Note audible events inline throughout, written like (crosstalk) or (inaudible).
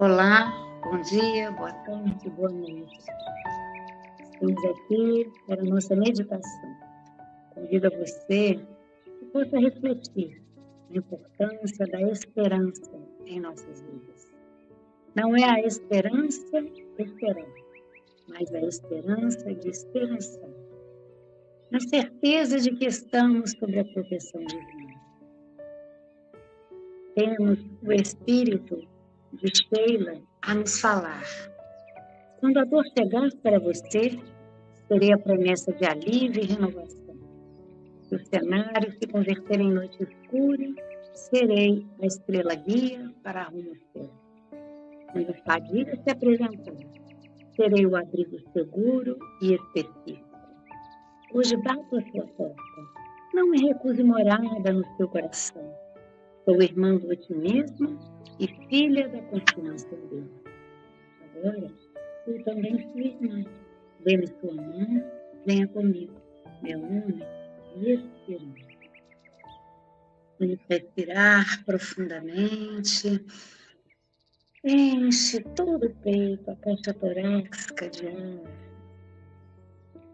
Olá, bom dia, boa tarde, boa noite. Estamos aqui para a nossa meditação. Convido a você que possa refletir na importância da esperança em nossas vidas. Não é a esperança esperar, mas a esperança de esperançar. Na certeza de que estamos sob a proteção divina. Temos o Espírito de Sheila a nos falar. Quando a dor chegar para você, terei a promessa de alívio e renovação. Se o cenário se converter em noite escura, serei a estrela guia para rumo céu. Quando a fadiga se apresentar, serei o abrigo seguro e específico. Hoje bato a sua porta. Não me recuse morada no seu coração. Sou irmã do otimismo e filha da confiança em Deus. Agora, tu também sua irmã. Dê-me sua mão, venha comigo. Meu nome é Esperança. Vamos respirar profundamente. Enche todo o peito, a caixa torácica de ar.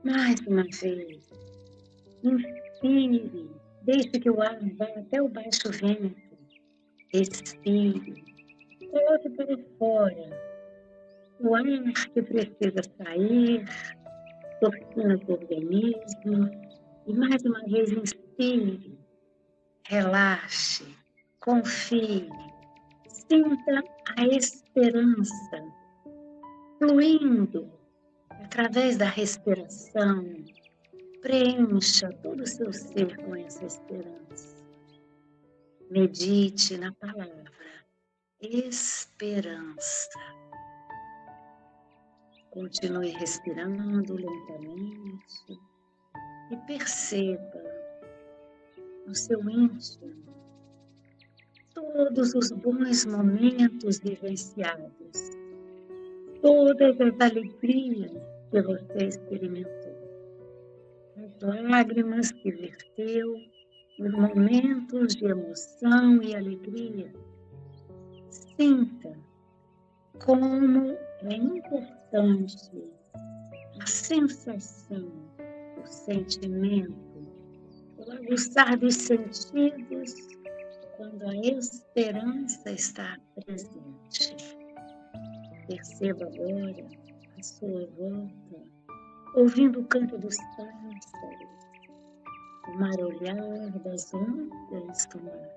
Mais uma vez. Inspire. Deixe que o ar vá até o baixo vento Respire. Coloque para fora o ar que precisa sair, toxina do organismo. E mais uma vez, inspire. Relaxe. Confie. Sinta a esperança fluindo através da respiração. Preencha todo o seu ser com essa esperança. Medite na palavra esperança. Continue respirando lentamente e perceba no seu íntimo todos os bons momentos vivenciados, todas as alegrias que você experimentou, lágrimas que verteu nos momentos de emoção e alegria, sinta como é importante a sensação, o sentimento, o aguçar dos sentidos quando a esperança está presente. Perceba agora a sua volta, ouvindo o canto dos pássaros, o marolhar das ondas do mar,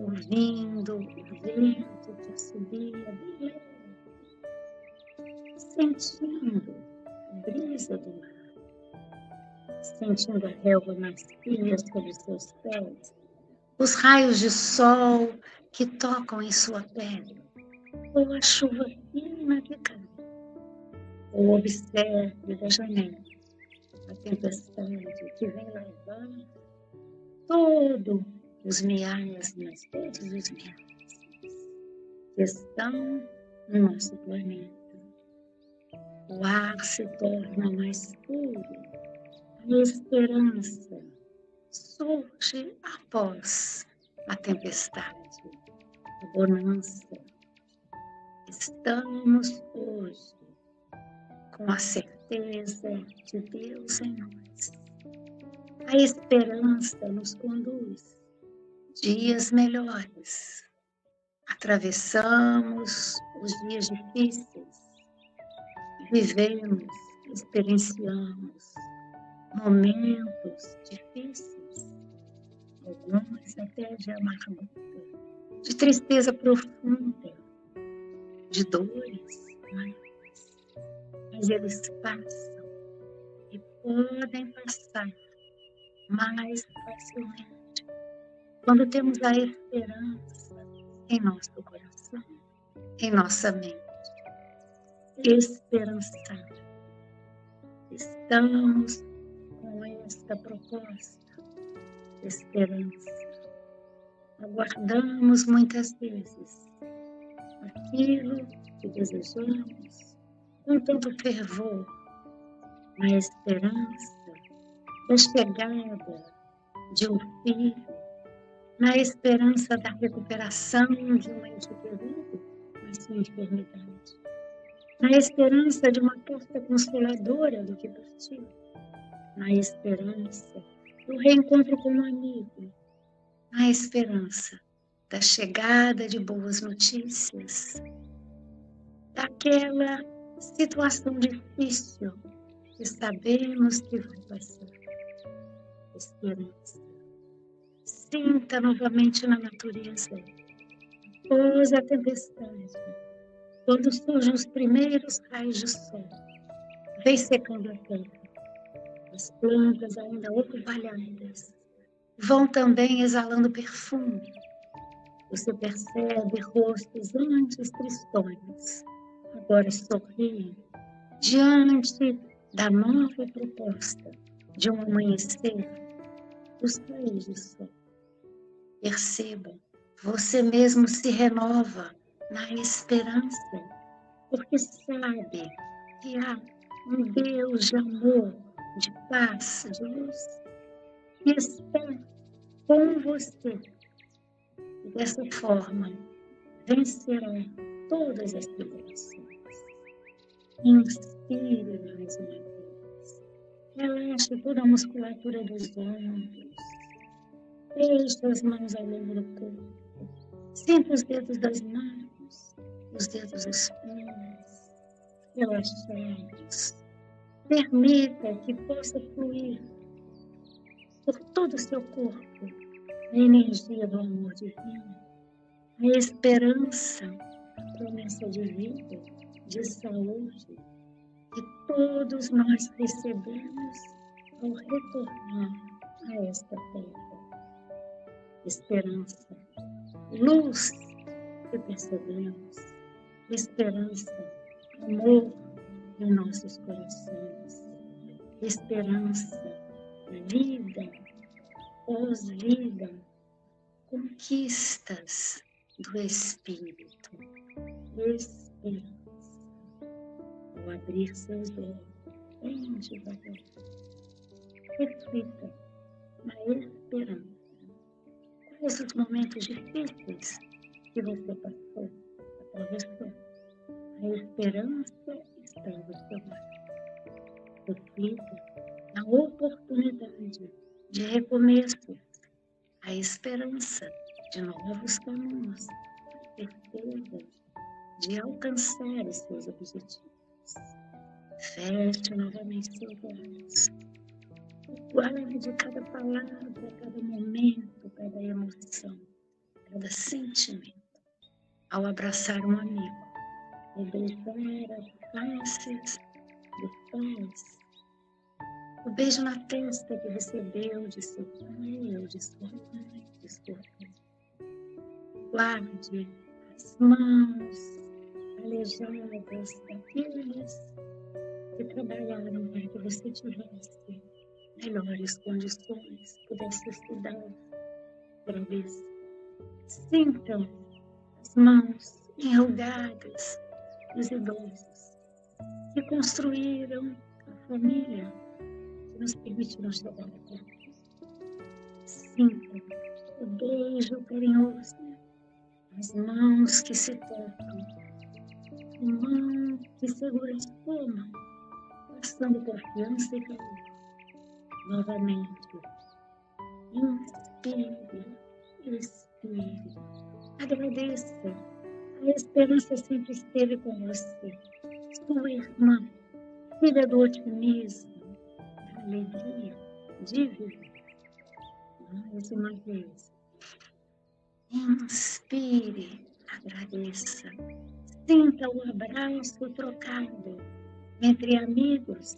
ouvindo o vento que subia bem sentindo a brisa do mar, sentindo a relva macia sobre seus pés, os raios de sol que tocam em sua pele, ou a chuva fina que cai, observe da janela a tempestade que vem levar todos os miasmas, todos os miasmas que estão no nosso planeta. O ar se torna mais puro, a esperança surge após a tempestade, a bonança. Estamos hoje com a certeza de Deus em nós. A esperança nos conduz dias melhores. Atravessamos os dias difíceis, vivemos, experienciamos momentos difíceis, alguns até de amargura, de tristeza profunda, de dores, mas mas eles passam e podem passar mais facilmente quando temos a esperança em nosso coração, em nossa mente. Esperançar. Estamos com esta proposta, esperança. Aguardamos muitas vezes aquilo que desejamos, com tanto fervor, na esperança da chegada de um filho, na esperança da recuperação de um ente querido, a sua enfermidade. Na esperança de uma porta consoladora do que partiu. Na esperança do reencontro com um amigo. Na esperança da chegada de boas notícias. Daquela situação difícil que sabemos que vai passar. Esperança. Sinta novamente na natureza, após a tempestade, quando surgem os primeiros raios de sol, vem secando a terra. As plantas ainda orvalhadas vão também exalando perfume. Você percebe rostos antes tristonhos, agora sorriem diante da nova proposta de um amanhecer dos raios de sol. Perceba, você mesmo se renova na esperança, porque sabe que há um Deus de amor, de paz, de luz, que está com você. E dessa forma, vencerá todas as tribulações. Inspire mais uma vez. Relaxe toda a musculatura dos ombros. Deixe as mãos ao longo do corpo. Sinta os dedos das mãos, os dedos dos pés, relaxados. Permita que possa fluir por todo o seu corpo a energia do amor divino, a esperança, a promessa de vida de saúde que todos nós recebemos ao retornar a esta terra. Esperança, luz que percebemos, esperança, amor em nossos corações, esperança, vida, pós-vida, conquistas do Espírito, esperança abrir seus olhos, bem devagar. Reflita na esperança. Quais os momentos difíceis que você passou, atravessou? A esperança está ao seu lado. Reflita na oportunidade de recomeços, a esperança de novos caminhos, a certeza de alcançar os seus objetivos. Feche novamente seus olhos. Guarde cada palavra, cada momento, cada emoção, cada sentimento. Ao abraçar um amigo, e beijar as faces pais, o beijo na testa que recebeu de seu pai ou de sua mãe, de sua mãe. Guarde as mãos alejadas daqueles que trabalharam para que você tivesse melhores condições, pudesse estudar outra vez. Sintam as mãos enrugadas dos idosos que construíram a família que nos permitiram chegar até aqui. Sintam o beijo carinhoso, as mãos que se tocam mão que segura a sua mão, passando confiança e carinho. Novamente, inspire, expire, agradeça. A esperança sempre esteve com você. Sua irmã, filha do otimismo, da alegria de viver. Mais uma vez, inspire, agradeça Sinta o abraço trocado entre amigos.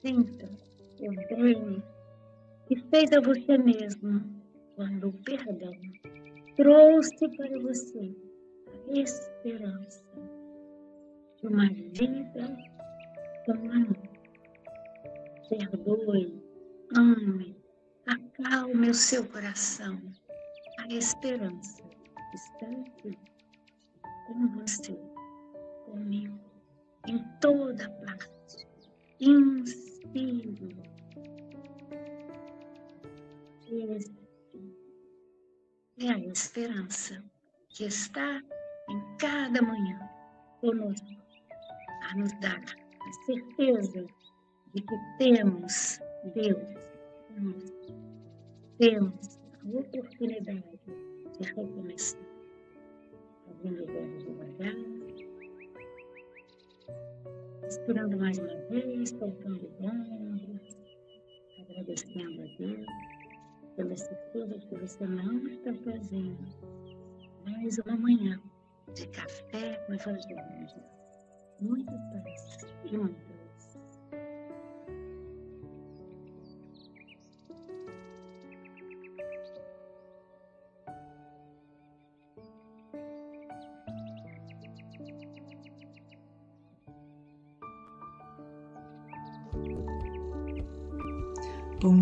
Sinta o bem que fez a você mesmo quando o perdão trouxe para você a esperança de uma vida com amor. Perdoe, ame, acalme o seu coração. A esperança está aqui com você, comigo, em toda parte. Expire. É a esperança que está em cada manhã conosco, a nos dar a certeza de que temos Deus conosco, temos a oportunidade de recomeçar, fazendo olhos devagar, respirando mais uma vez, soltando ombros, agradecendo a Deus pela certeza que você não está fazendo mais uma manhã de café com evangelho. Muita paz e muita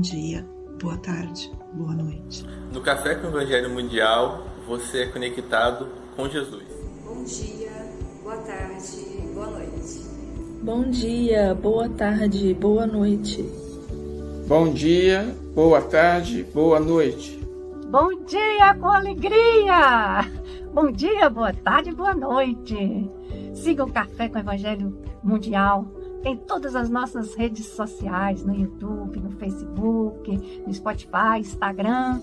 Bom dia, boa tarde, boa noite. No Café com o Evangelho Mundial, você é conectado com Jesus. Bom dia, boa tarde, boa noite. Bom dia, boa tarde, boa noite. Bom dia, boa tarde, boa noite. Bom dia com alegria! Bom dia, boa tarde, boa noite. Siga o Café com o Evangelho Mundial em todas as nossas redes sociais, no YouTube, no Facebook, no Spotify, Instagram,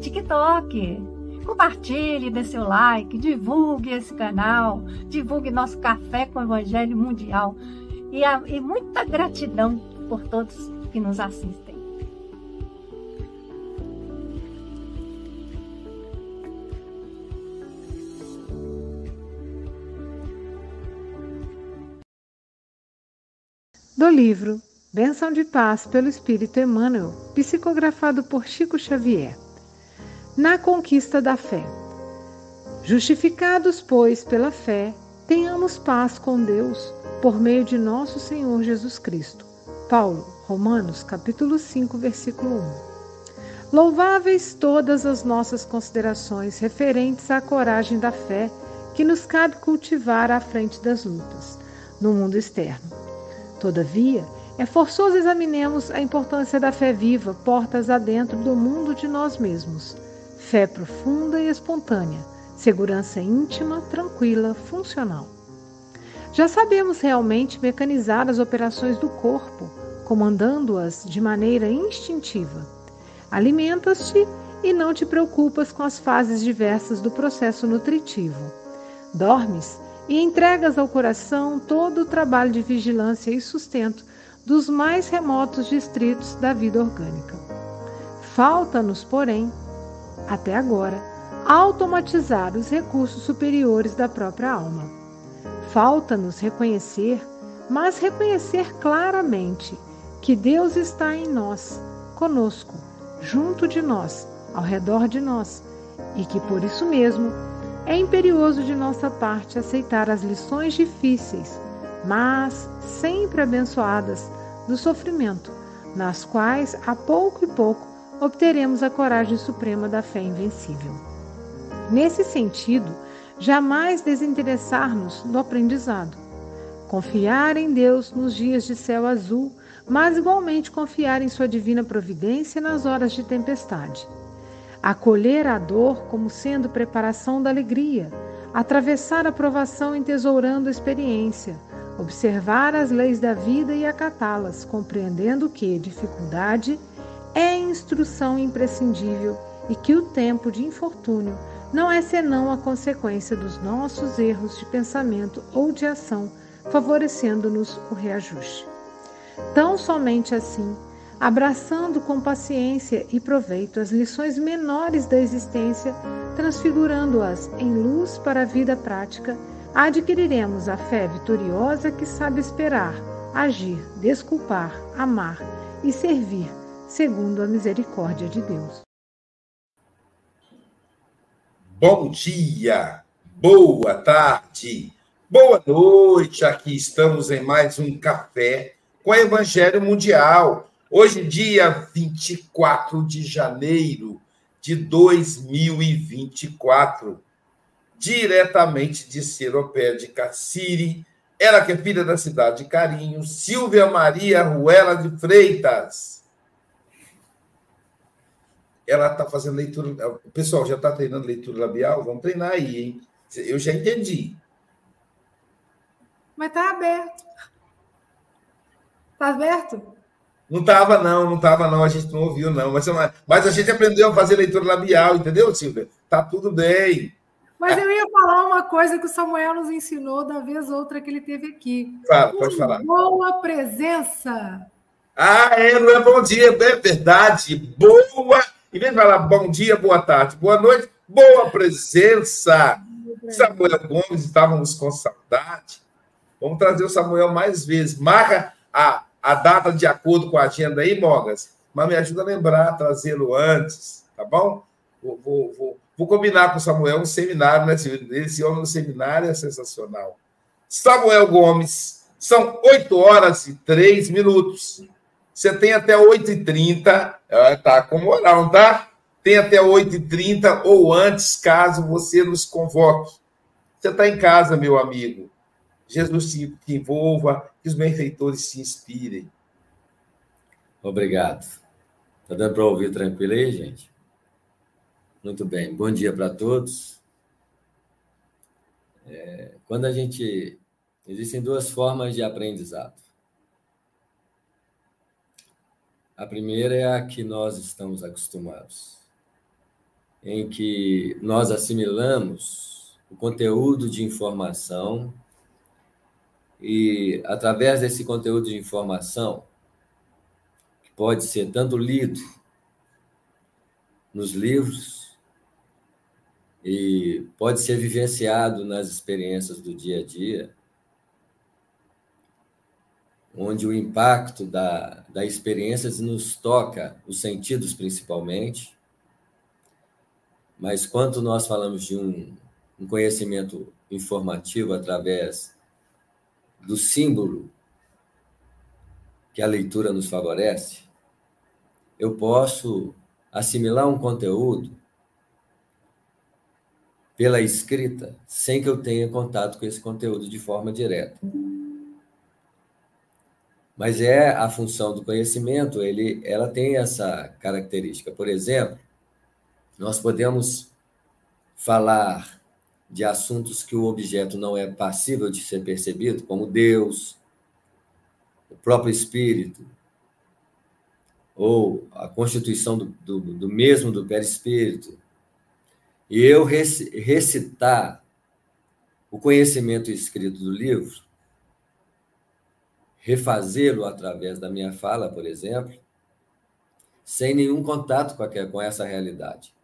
TikTok. Compartilhe, dê seu like, divulgue esse canal, divulgue nosso Café com o Evangelho Mundial. E, a, e muita gratidão por todos que nos assistem. Do livro Bênção de Paz pelo Espírito Emmanuel, psicografado por Chico Xavier. Na conquista da fé. Justificados, pois, pela fé, tenhamos paz com Deus por meio de nosso Senhor Jesus Cristo. Paulo, Romanos, capítulo 5, versículo 1. Louváveis todas as nossas considerações referentes à coragem da fé que nos cabe cultivar à frente das lutas, no mundo externo Todavia, é forçoso examinemos a importância da fé viva, portas adentro do mundo de nós mesmos. Fé profunda e espontânea, segurança íntima, tranquila, funcional. Já sabemos realmente mecanizar as operações do corpo, comandando-as de maneira instintiva. Alimentas-te e não te preocupas com as fases diversas do processo nutritivo. Dormes e entregas ao coração todo o trabalho de vigilância e sustento dos mais remotos distritos da vida orgânica. Falta-nos, porém, até agora, automatizar os recursos superiores da própria alma. Falta-nos reconhecer, mas reconhecer claramente, que Deus está em nós, conosco, junto de nós, ao redor de nós, e que por isso mesmo é imperioso de nossa parte aceitar as lições difíceis, mas sempre abençoadas, do sofrimento, nas quais, a pouco e pouco, obteremos a coragem suprema da fé invencível. Nesse sentido, jamais desinteressar-nos do aprendizado. Confiar em Deus nos dias de céu azul, mas igualmente confiar em Sua divina providência nas horas de tempestade acolher a dor como sendo preparação da alegria, atravessar a provação entesourando a experiência, observar as leis da vida e acatá-las, compreendendo que dificuldade é instrução imprescindível e que o tempo de infortúnio não é senão a consequência dos nossos erros de pensamento ou de ação, favorecendo-nos o reajuste. Tão somente assim abraçando com paciência e proveito as lições menores da existência, transfigurando-as em luz para a vida prática, adquiriremos a fé vitoriosa que sabe esperar, agir, desculpar, amar e servir, segundo a misericórdia de Deus. Bom dia, boa tarde, boa noite. Aqui estamos em mais um café com o Evangelho Mundial Hoje, dia 24 de janeiro de 2024, diretamente de Seropé de Caciri, ela que é filha da cidade de Carinho, Silvia Maria Ruela de Freitas. Ela está fazendo leitura. O pessoal já está treinando leitura labial? Vamos treinar aí, hein? Eu já entendi. Mas tá aberto. Tá aberto? Não estava, não, não estava, não. A gente não ouviu, não. Mas, mas a gente aprendeu a fazer leitura labial, entendeu, Silvia? Tá tudo bem. Mas eu ia falar uma coisa que o Samuel nos ensinou da vez outra que ele teve aqui. Fala, pode falar. Boa presença. Ah, é, não é bom dia, é verdade. Boa. Em vez de falar bom dia, boa tarde, boa noite, boa presença. Samuel Gomes, estávamos com saudade. Vamos trazer o Samuel mais vezes. Marca a, a data de acordo com a agenda aí, Mogas, mas me ajuda a lembrar, trazê-lo antes, tá bom? Vou, vou, vou, vou, combinar com o Samuel um seminário, né? Esse homem no seminário é sensacional. Samuel Gomes, são 8 horas e 3 minutos. Você tem até 8h30, é, tá com moral, não tá? Tem até 8h30 ou antes, caso você nos convoque. Você está em casa, meu amigo. Jesus te, envolva, que os benfeitores se inspirem. Obrigado. Está dando para ouvir tranquilo aí, gente? Muito bem. Bom dia para todos. É, quando a gente. Existem duas formas de aprendizado. A primeira é a que nós estamos acostumados, em que nós assimilamos o conteúdo de informação e, através desse conteúdo de informação, que pode ser tanto lido nos livros e pode ser vivenciado nas experiências do dia a dia, onde o impacto da, da experiência nos toca os sentidos principalmente, mas quando nós falamos de um, um conhecimento informativo através do símbolo que a leitura nos favorece, eu posso assimilar um conteúdo pela escrita sem que eu tenha contato com esse conteúdo de forma direta mas é a função do conhecimento, ele, ela tem essa característica. Por exemplo, nós podemos falar de assuntos que o objeto não é passível de ser percebido, como Deus, o próprio Espírito, ou a constituição do, do, do mesmo do perispírito, e eu recitar o conhecimento escrito do livro, refazê-lo através da minha fala, por exemplo, sem nenhum contato com, a, com essa realidade.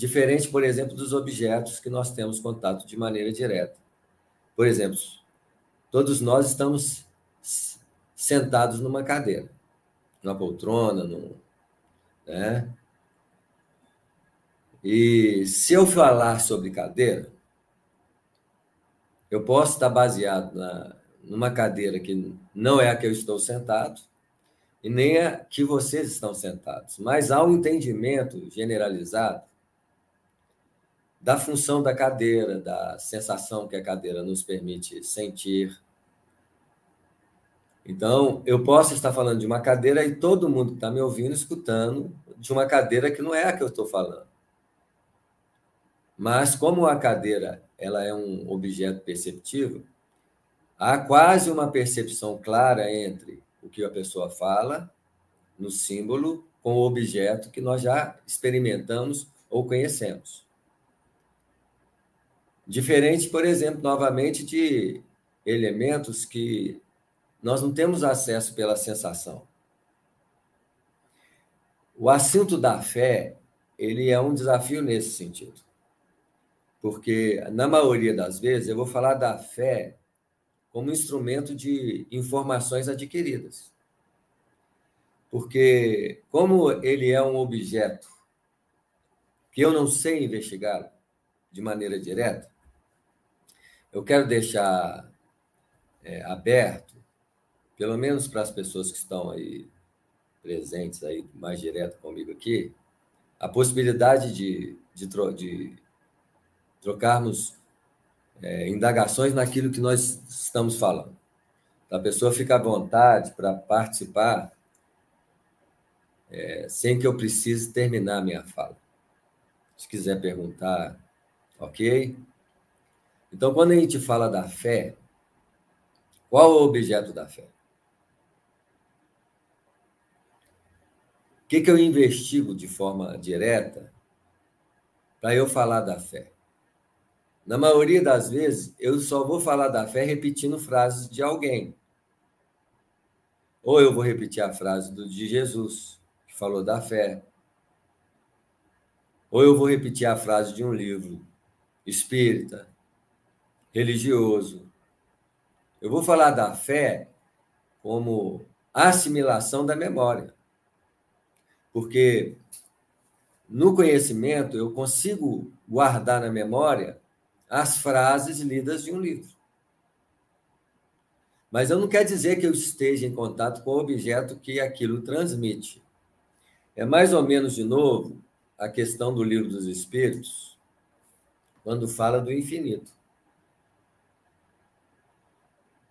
Diferente, por exemplo, dos objetos que nós temos contato de maneira direta. Por exemplo, todos nós estamos sentados numa cadeira, numa poltrona, num, né? E se eu falar sobre cadeira, eu posso estar baseado na, numa cadeira que não é a que eu estou sentado e nem a que vocês estão sentados, mas há um entendimento generalizado da função da cadeira, da sensação que a cadeira nos permite sentir. Então, eu posso estar falando de uma cadeira e todo mundo que está me ouvindo escutando de uma cadeira que não é a que eu estou falando. Mas como a cadeira ela é um objeto perceptível, há quase uma percepção clara entre o que a pessoa fala no símbolo com o objeto que nós já experimentamos ou conhecemos. Diferente, por exemplo, novamente, de elementos que nós não temos acesso pela sensação. O assunto da fé, ele é um desafio nesse sentido. Porque, na maioria das vezes, eu vou falar da fé como instrumento de informações adquiridas. Porque, como ele é um objeto que eu não sei investigar de maneira direta, eu quero deixar é, aberto, pelo menos para as pessoas que estão aí presentes aí mais direto comigo aqui, a possibilidade de, de, de trocarmos é, indagações naquilo que nós estamos falando. A pessoa fica à vontade para participar é, sem que eu precise terminar a minha fala. Se quiser perguntar, ok? Então, quando a gente fala da fé, qual é o objeto da fé? O que, que eu investigo de forma direta para eu falar da fé? Na maioria das vezes, eu só vou falar da fé repetindo frases de alguém. Ou eu vou repetir a frase do, de Jesus, que falou da fé. Ou eu vou repetir a frase de um livro espírita, religioso. Eu vou falar da fé como assimilação da memória. Porque no conhecimento eu consigo guardar na memória as frases lidas de um livro. Mas eu não quer dizer que eu esteja em contato com o objeto que aquilo transmite. É mais ou menos, de novo, a questão do livro dos Espíritos, quando fala do infinito.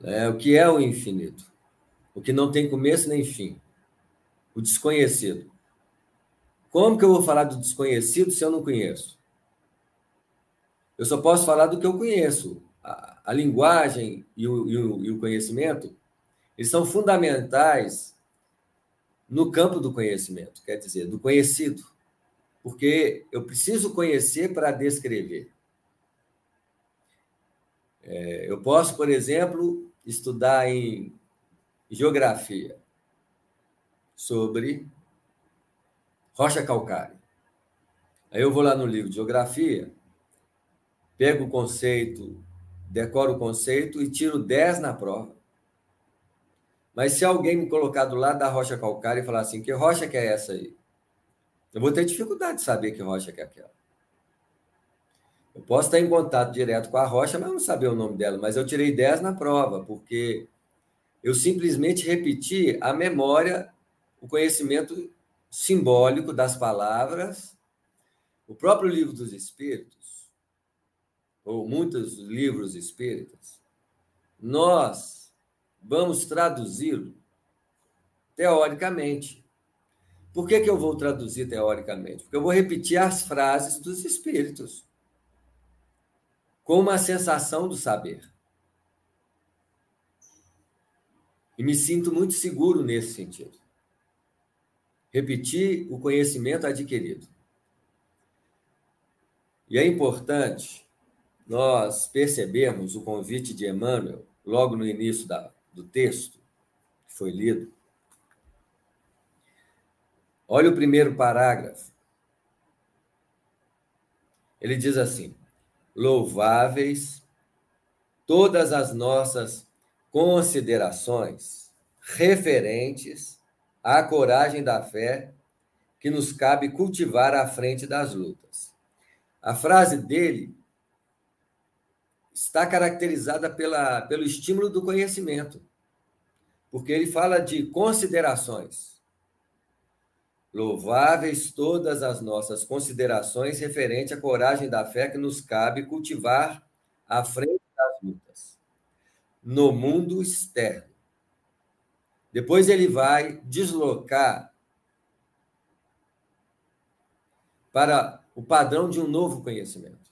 É, o que é o infinito? O que não tem começo nem fim. O desconhecido. Como que eu vou falar do desconhecido se eu não conheço? Eu só posso falar do que eu conheço. A, a linguagem e o, e, o, e o conhecimento, eles são fundamentais no campo do conhecimento, quer dizer, do conhecido. Porque eu preciso conhecer para descrever. É, eu posso, por exemplo, estudar em geografia sobre rocha calcária. Aí eu vou lá no livro de geografia, pego o conceito, decoro o conceito e tiro 10 na prova. Mas se alguém me colocar do lado da rocha calcária e falar assim, que rocha que é essa aí? Eu vou ter dificuldade de saber que rocha que é aquela. Eu posso estar em contato direto com a rocha, mas não saber o nome dela. Mas eu tirei 10 na prova, porque eu simplesmente repeti a memória, o conhecimento simbólico das palavras. O próprio livro dos Espíritos ou muitos livros espíritas, nós vamos traduzi-lo teoricamente. Por que, que eu vou traduzir teoricamente? Porque eu vou repetir as frases dos espíritos com uma sensação do saber. E me sinto muito seguro nesse sentido. Repetir o conhecimento adquirido. E é importante nós percebemos o convite de Emmanuel, logo no início da, do texto que foi lido. Olha o primeiro parágrafo. Ele diz assim: louváveis todas as nossas considerações referentes à coragem da fé que nos cabe cultivar à frente das lutas. A frase dele está caracterizada pela, pelo estímulo do conhecimento, porque ele fala de considerações. Louváveis todas as nossas considerações referente à coragem da fé que nos cabe cultivar à frente das lutas, no mundo externo. Depois ele vai deslocar para o padrão de um novo conhecimento.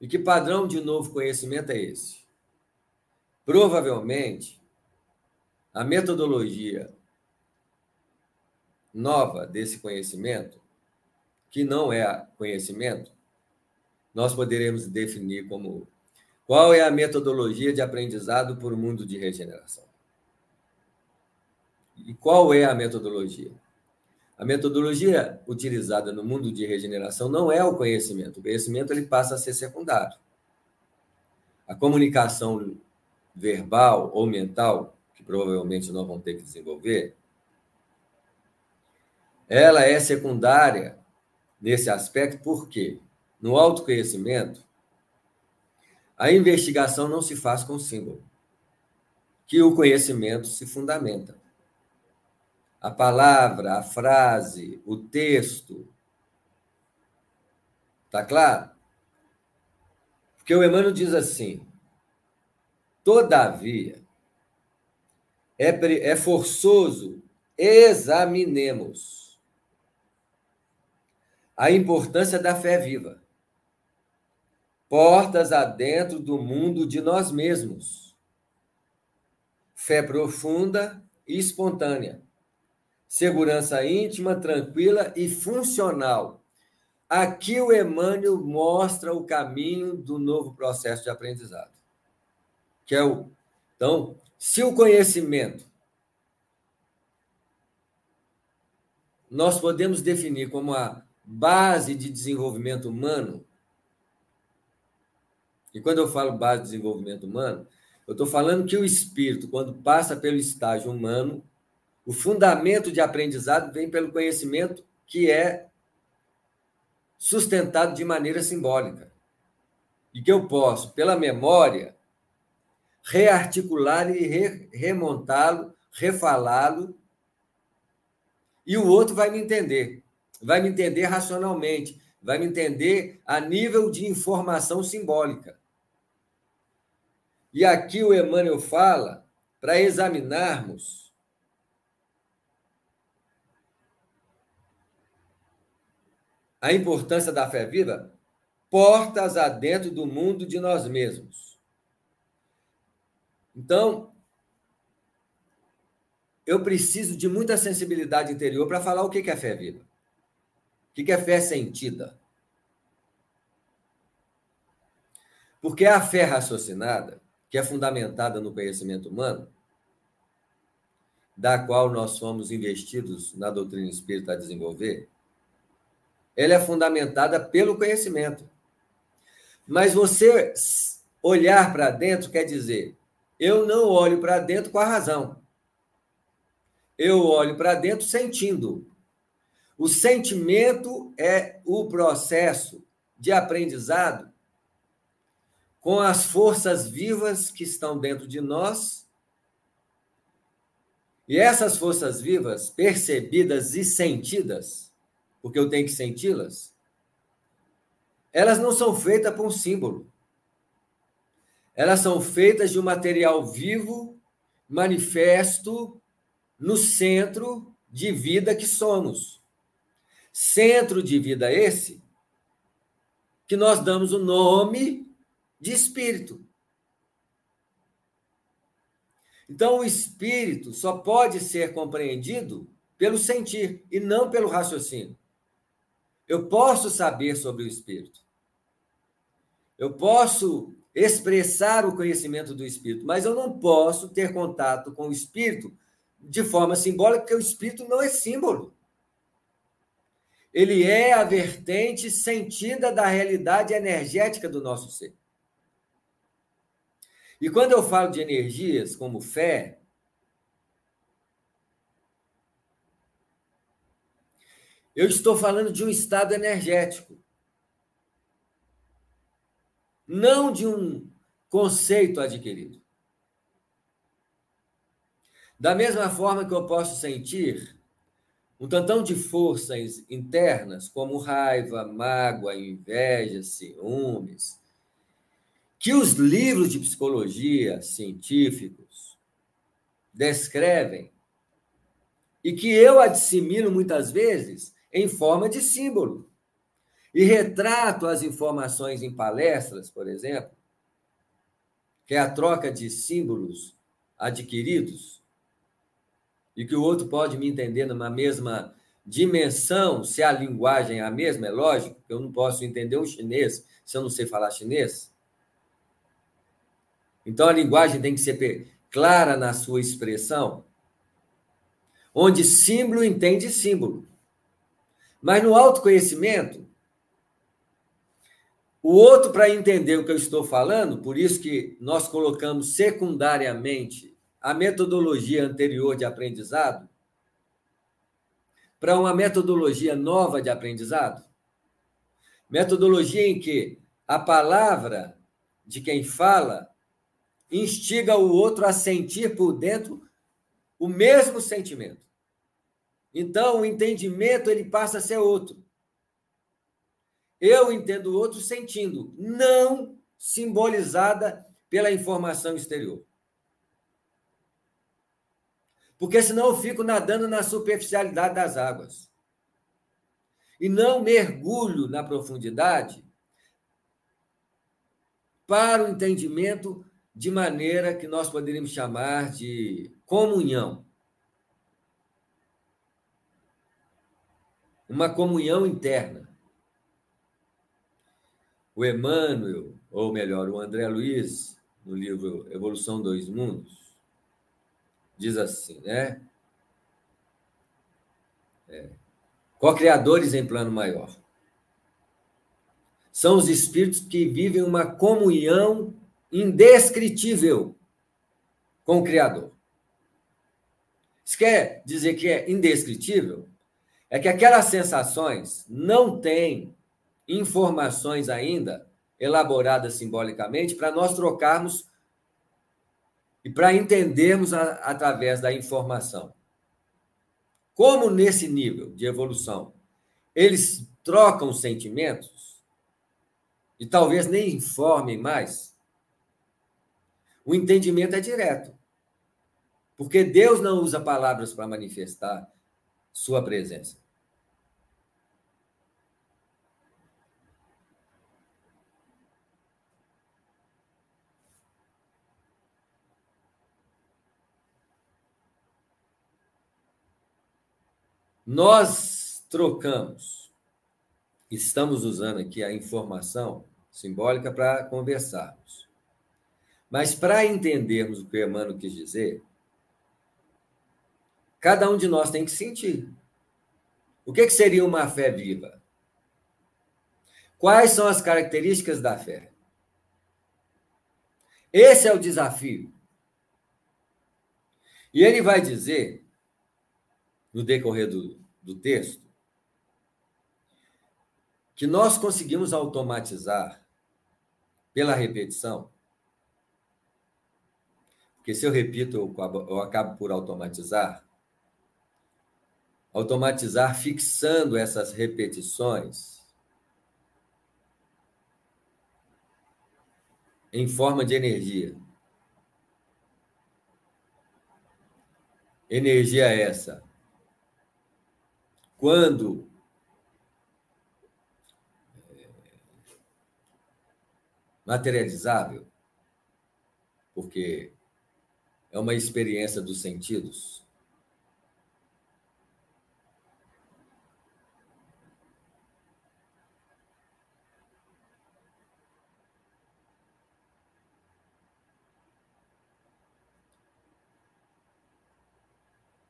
E que padrão de novo conhecimento é esse? Provavelmente, a metodologia nova desse conhecimento, que não é conhecimento, nós poderemos definir como qual é a metodologia de aprendizado por mundo de regeneração. E qual é a metodologia? A metodologia utilizada no mundo de regeneração não é o conhecimento. O conhecimento ele passa a ser secundário. A comunicação verbal ou mental, que provavelmente nós vamos ter que desenvolver, ela é secundária nesse aspecto, porque no autoconhecimento, a investigação não se faz com símbolo, que o conhecimento se fundamenta a palavra, a frase, o texto. Tá claro? Porque o Emmanuel diz assim: todavia, é, é forçoso examinemos a importância da fé viva. portas adentro do mundo de nós mesmos. Fé profunda e espontânea. Segurança íntima, tranquila e funcional. Aqui o Emmanuel mostra o caminho do novo processo de aprendizado. Que é o Então, se o conhecimento nós podemos definir como a base de desenvolvimento humano, e quando eu falo base de desenvolvimento humano, eu estou falando que o espírito, quando passa pelo estágio humano, o fundamento de aprendizado vem pelo conhecimento que é sustentado de maneira simbólica. E que eu posso, pela memória, rearticular e re remontá-lo, refalá-lo, e o outro vai me entender. Vai me entender racionalmente, vai me entender a nível de informação simbólica. E aqui o Emmanuel fala para examinarmos a importância da fé viva, portas adentro do mundo de nós mesmos. Então, eu preciso de muita sensibilidade interior para falar o que é fé viva. O que é fé sentida. Porque a fé raciocinada que é fundamentada no conhecimento humano, da qual nós fomos investidos na doutrina espírita a desenvolver, ela é fundamentada pelo conhecimento. Mas você olhar para dentro quer dizer, eu não olho para dentro com a razão. Eu olho para dentro sentindo. O sentimento é o processo de aprendizado com as forças vivas que estão dentro de nós. E essas forças vivas, percebidas e sentidas, porque eu tenho que senti-las, elas não são feitas por um símbolo. Elas são feitas de um material vivo, manifesto no centro de vida que somos. Centro de vida esse que nós damos o nome de espírito. Então, o espírito só pode ser compreendido pelo sentir e não pelo raciocínio. Eu posso saber sobre o espírito. Eu posso expressar o conhecimento do espírito, mas eu não posso ter contato com o espírito de forma simbólica, porque o espírito não é símbolo. Ele é a vertente sentida da realidade energética do nosso ser. E quando eu falo de energias como fé, eu estou falando de um estado energético, não de um conceito adquirido. Da mesma forma que eu posso sentir um tantão de forças internas, como raiva, mágoa, inveja, ciúmes, que os livros de psicologia científicos descrevem e que eu dissemino muitas vezes em forma de símbolo. E retrato as informações em palestras, por exemplo, que é a troca de símbolos adquiridos, e que o outro pode me entender numa mesma dimensão, se a linguagem é a mesma, é lógico, eu não posso entender um chinês se eu não sei falar chinês. Então a linguagem tem que ser clara na sua expressão, onde símbolo entende símbolo. Mas no autoconhecimento, o outro, para entender o que eu estou falando, por isso que nós colocamos secundariamente a metodologia anterior de aprendizado, para uma metodologia nova de aprendizado, metodologia em que a palavra de quem fala instiga o outro a sentir por dentro o mesmo sentimento. Então, o entendimento ele passa a ser outro. Eu entendo o outro sentindo, não simbolizada pela informação exterior. Porque senão eu fico nadando na superficialidade das águas. E não mergulho na profundidade para o entendimento de maneira que nós poderíamos chamar de comunhão. Uma comunhão interna. O Emmanuel, ou melhor, o André Luiz, no livro Evolução dos Mundos, diz assim, né? É, Co-criadores em plano maior. São os espíritos que vivem uma comunhão indescritível com o Criador. Isso quer dizer que é indescritível? É que aquelas sensações não têm informações ainda elaboradas simbolicamente para nós trocarmos e para entendermos a, através da informação. Como nesse nível de evolução eles trocam sentimentos e talvez nem informem mais, o entendimento é direto. Porque Deus não usa palavras para manifestar sua presença. Nós trocamos, estamos usando aqui a informação simbólica para conversarmos. Mas para entendermos o que Emmanuel quis dizer, cada um de nós tem que sentir. O que, que seria uma fé viva? Quais são as características da fé? Esse é o desafio. E ele vai dizer, no decorrer do, do texto, que nós conseguimos automatizar, pela repetição, porque se eu repito, eu eu acabo por automatizar. Automatizar fixando essas repetições em forma de energia. Energia essa. Quando é, materializável, porque é uma experiência dos sentidos.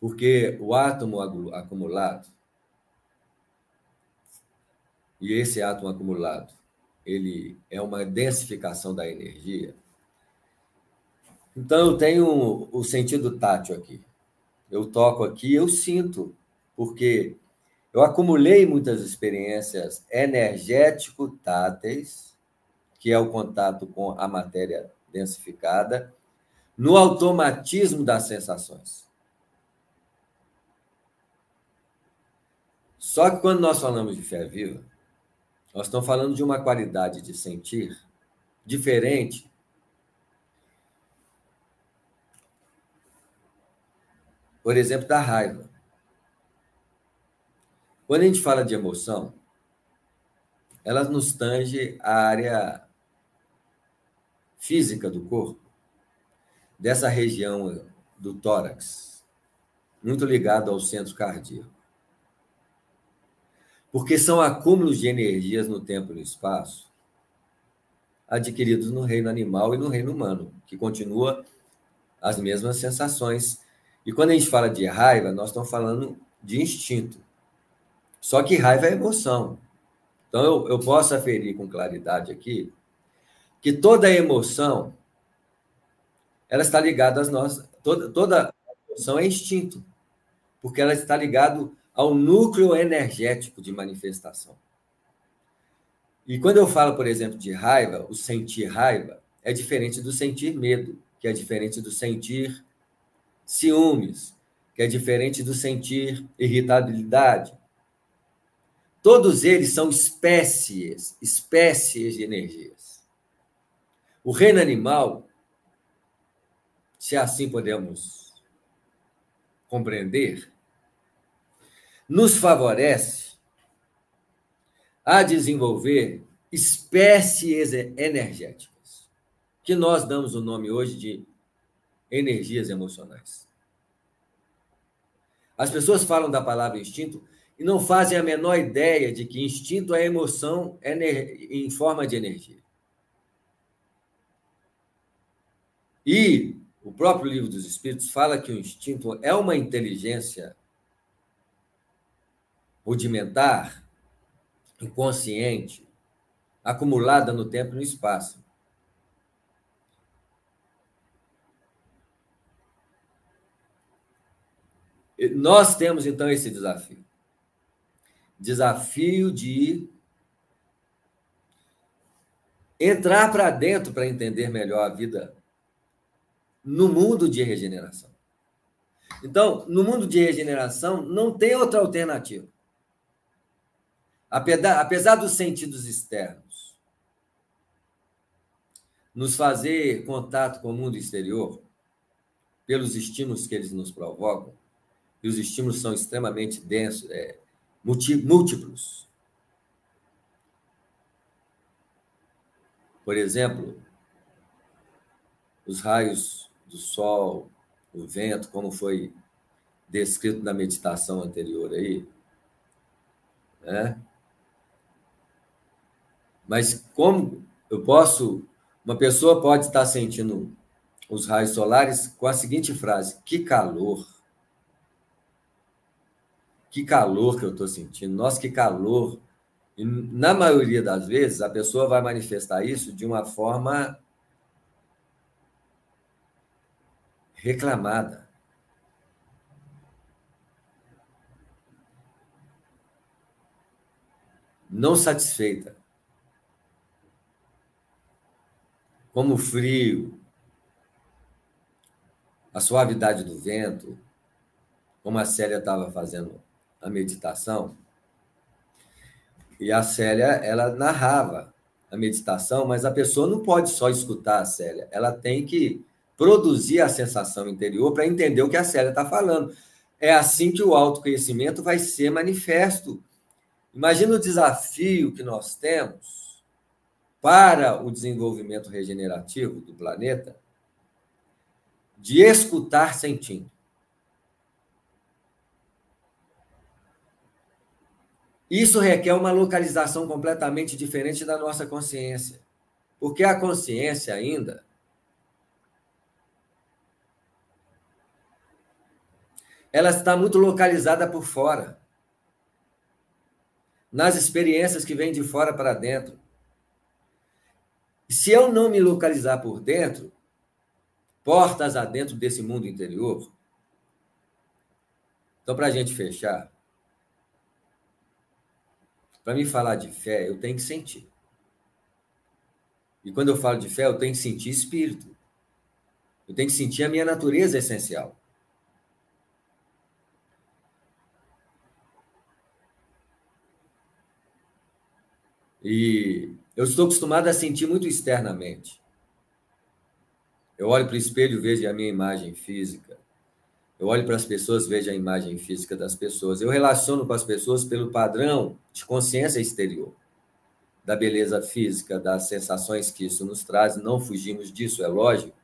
Porque o átomo acumulado, e esse átomo acumulado, ele é uma densificação da energia, então, eu tenho o sentido tátil aqui. Eu toco aqui, eu sinto, porque eu acumulei muitas experiências energético-táteis, que é o contato com a matéria densificada, no automatismo das sensações. Só que quando nós falamos de fé viva, nós estamos falando de uma qualidade de sentir diferente por exemplo, da raiva. Quando a gente fala de emoção, ela nos tange a área física do corpo, dessa região do tórax, muito ligado ao centro cardíaco. Porque são acúmulos de energias no tempo e no espaço adquiridos no reino animal e no reino humano, que continua as mesmas sensações e quando a gente fala de raiva, nós estamos falando de instinto. Só que raiva é emoção. Então, eu, eu posso aferir com claridade aqui que toda emoção ela está ligada às nossas. Toda, toda emoção é instinto, porque ela está ligada ao núcleo energético de manifestação. E quando eu falo, por exemplo, de raiva, o sentir raiva é diferente do sentir medo, que é diferente do sentir ciúmes, que é diferente do sentir irritabilidade. Todos eles são espécies, espécies de energias. O reino animal, se assim podemos compreender, nos favorece a desenvolver espécies energéticas. que nós damos o nome hoje de energias emocionais. As pessoas falam da palavra instinto e não fazem a menor ideia de que instinto é emoção em forma de energia. E o próprio livro dos Espíritos fala que o instinto é uma inteligência rudimentar, inconsciente, acumulada no tempo e no espaço. Nós temos então esse desafio. Desafio de entrar para dentro para entender melhor a vida no mundo de regeneração. Então, no mundo de regeneração, não tem outra alternativa. Apesar, dos sentidos externos nos fazer contato com o mundo exterior, pelos estímulos que eles nos provocam, e os estímulos são extremamente densos, é, múltiplos. Por exemplo, os raios do sol, o vento, como foi descrito na meditação anterior aí, né? Mas como eu posso, uma pessoa pode estar sentindo os raios solares com a seguinte frase: que calor. Que calor que eu estou sentindo. Nossa, que calor. E na maioria das vezes, a pessoa vai manifestar isso de uma forma reclamada. Não satisfeita. Como o frio, a suavidade do vento, como a Célia estava fazendo a meditação, e a Célia, ela narrava a meditação, mas a pessoa não pode só escutar a Célia, ela tem que produzir a sensação interior para entender o que a Célia está falando. É assim que o autoconhecimento vai ser manifesto. Imagina o desafio que nós temos para o desenvolvimento regenerativo do planeta de escutar sentindo. Isso requer uma localização completamente diferente da nossa consciência. Porque a consciência ainda ela está muito localizada por fora. Nas experiências que vêm de fora para dentro. Se eu não me localizar por dentro, portas adentro desse mundo interior. Então, para a gente fechar, para me falar de fé, eu tenho que sentir. E quando eu falo de fé, eu tenho que sentir espírito. Eu tenho que sentir a minha natureza essencial. E eu estou acostumado a sentir muito externamente. Eu olho para o espelho, vejo a minha imagem física. Eu olho para as pessoas, vejo a imagem física das pessoas. Eu relaciono com as pessoas pelo padrão de consciência exterior, da beleza física, das sensações que isso nos traz. Não fugimos disso, é lógico.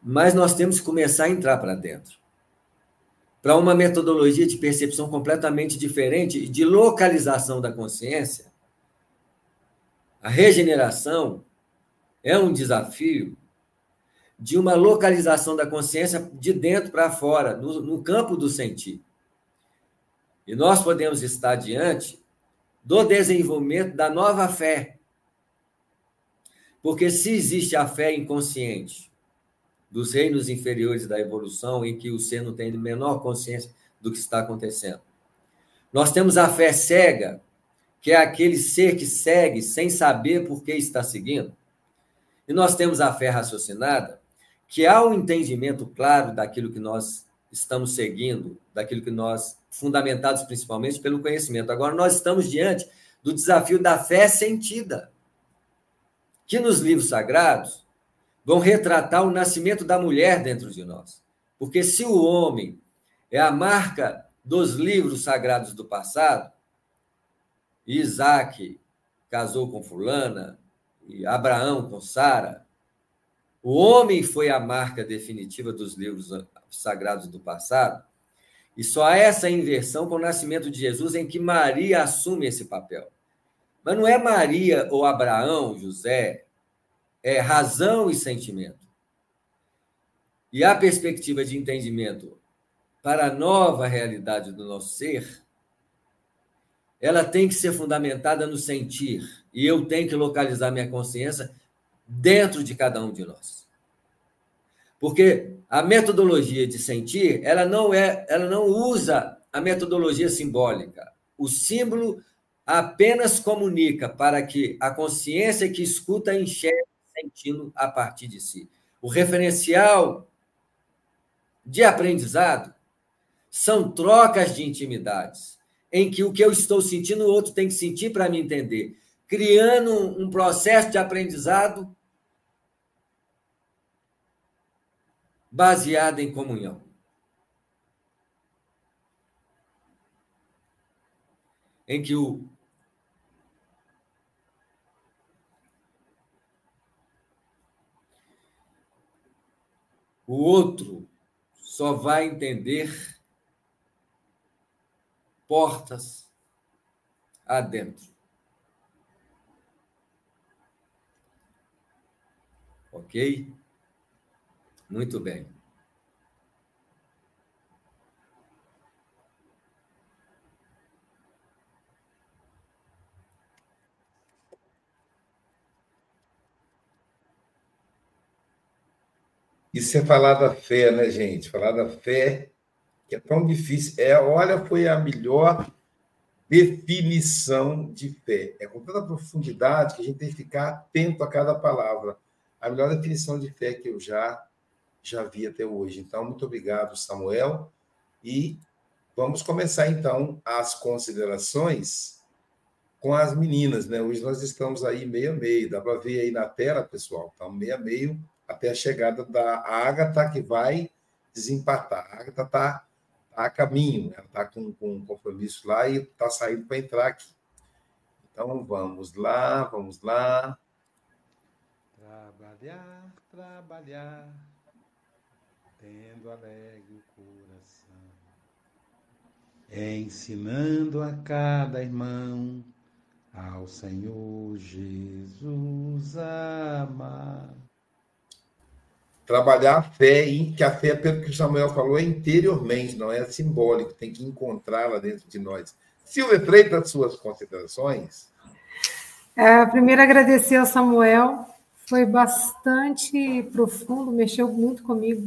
Mas nós temos que começar a entrar para dentro para uma metodologia de percepção completamente diferente e de localização da consciência, a regeneração é um desafio de uma localização da consciência de dentro para fora, no, no, campo do sentir. E nós podemos estar diante do desenvolvimento da nova fé. Porque se existe a fé inconsciente, dos reinos inferiores da evolução, em que o ser não tem menor consciência do que está acontecendo. Nós temos a fé cega, que é aquele ser que segue sem saber por que está seguindo. E nós temos a fé raciocinada, que há um entendimento claro daquilo que nós estamos seguindo, daquilo que nós, fundamentados principalmente pelo conhecimento. Agora, nós estamos diante do desafio da fé sentida, que nos livros sagrados vão retratar o nascimento da mulher dentro de nós. Porque se o homem é a marca dos livros sagrados do passado, Isaac casou com fulana, e Abraão com Sara, o homem foi a marca definitiva dos livros sagrados do passado, e só há essa inversão com o nascimento de Jesus em que Maria assume esse papel. Mas não é Maria ou Abraão, José, é razão e sentimento. E a perspectiva de entendimento para a nova realidade do nosso ser, ela tem que ser fundamentada no sentir. E eu tenho que localizar minha consciência dentro de cada um de nós. Porque a metodologia de sentir, ela não é, ela não usa a metodologia simbólica. O símbolo apenas comunica para que a consciência que escuta enxergue sentindo a partir de si. O referencial de aprendizado são trocas de intimidades, em que o que eu estou sentindo, o outro tem que sentir para me entender, criando um processo de aprendizado baseado em comunhão. Em que o o outro só vai entender portas adentro. Ok? Muito bem. Isso é falar da fé, né, gente? Falar da fé, que é tão difícil. É, olha, foi a melhor definição de fé. É com tanta profundidade que a gente tem que ficar atento a cada palavra. A melhor definição de fé que eu já já vi até hoje. Então, muito obrigado, Samuel. E vamos começar então as considerações com as meninas, né? Hoje nós estamos aí meio a meio. Dá para ver aí na tela, pessoal. Estamos meio a meio até a chegada da Agatha, que vai desempatar. A Agatha está tá a caminho, né? ela está com, com um compromisso lá e está saindo para entrar aqui. Então vamos lá, vamos lá. Trabalhar, trabalhar, tendo alegre o coração, ensinando a cada irmão ao Senhor Jesus amar trabalhar a fé, que a fé, pelo que o Samuel falou, é interiormente, não é simbólico, tem que encontrá-la dentro de nós. Silvia Freitas, suas considerações? É, primeiro, agradecer ao Samuel, foi bastante profundo, mexeu muito comigo,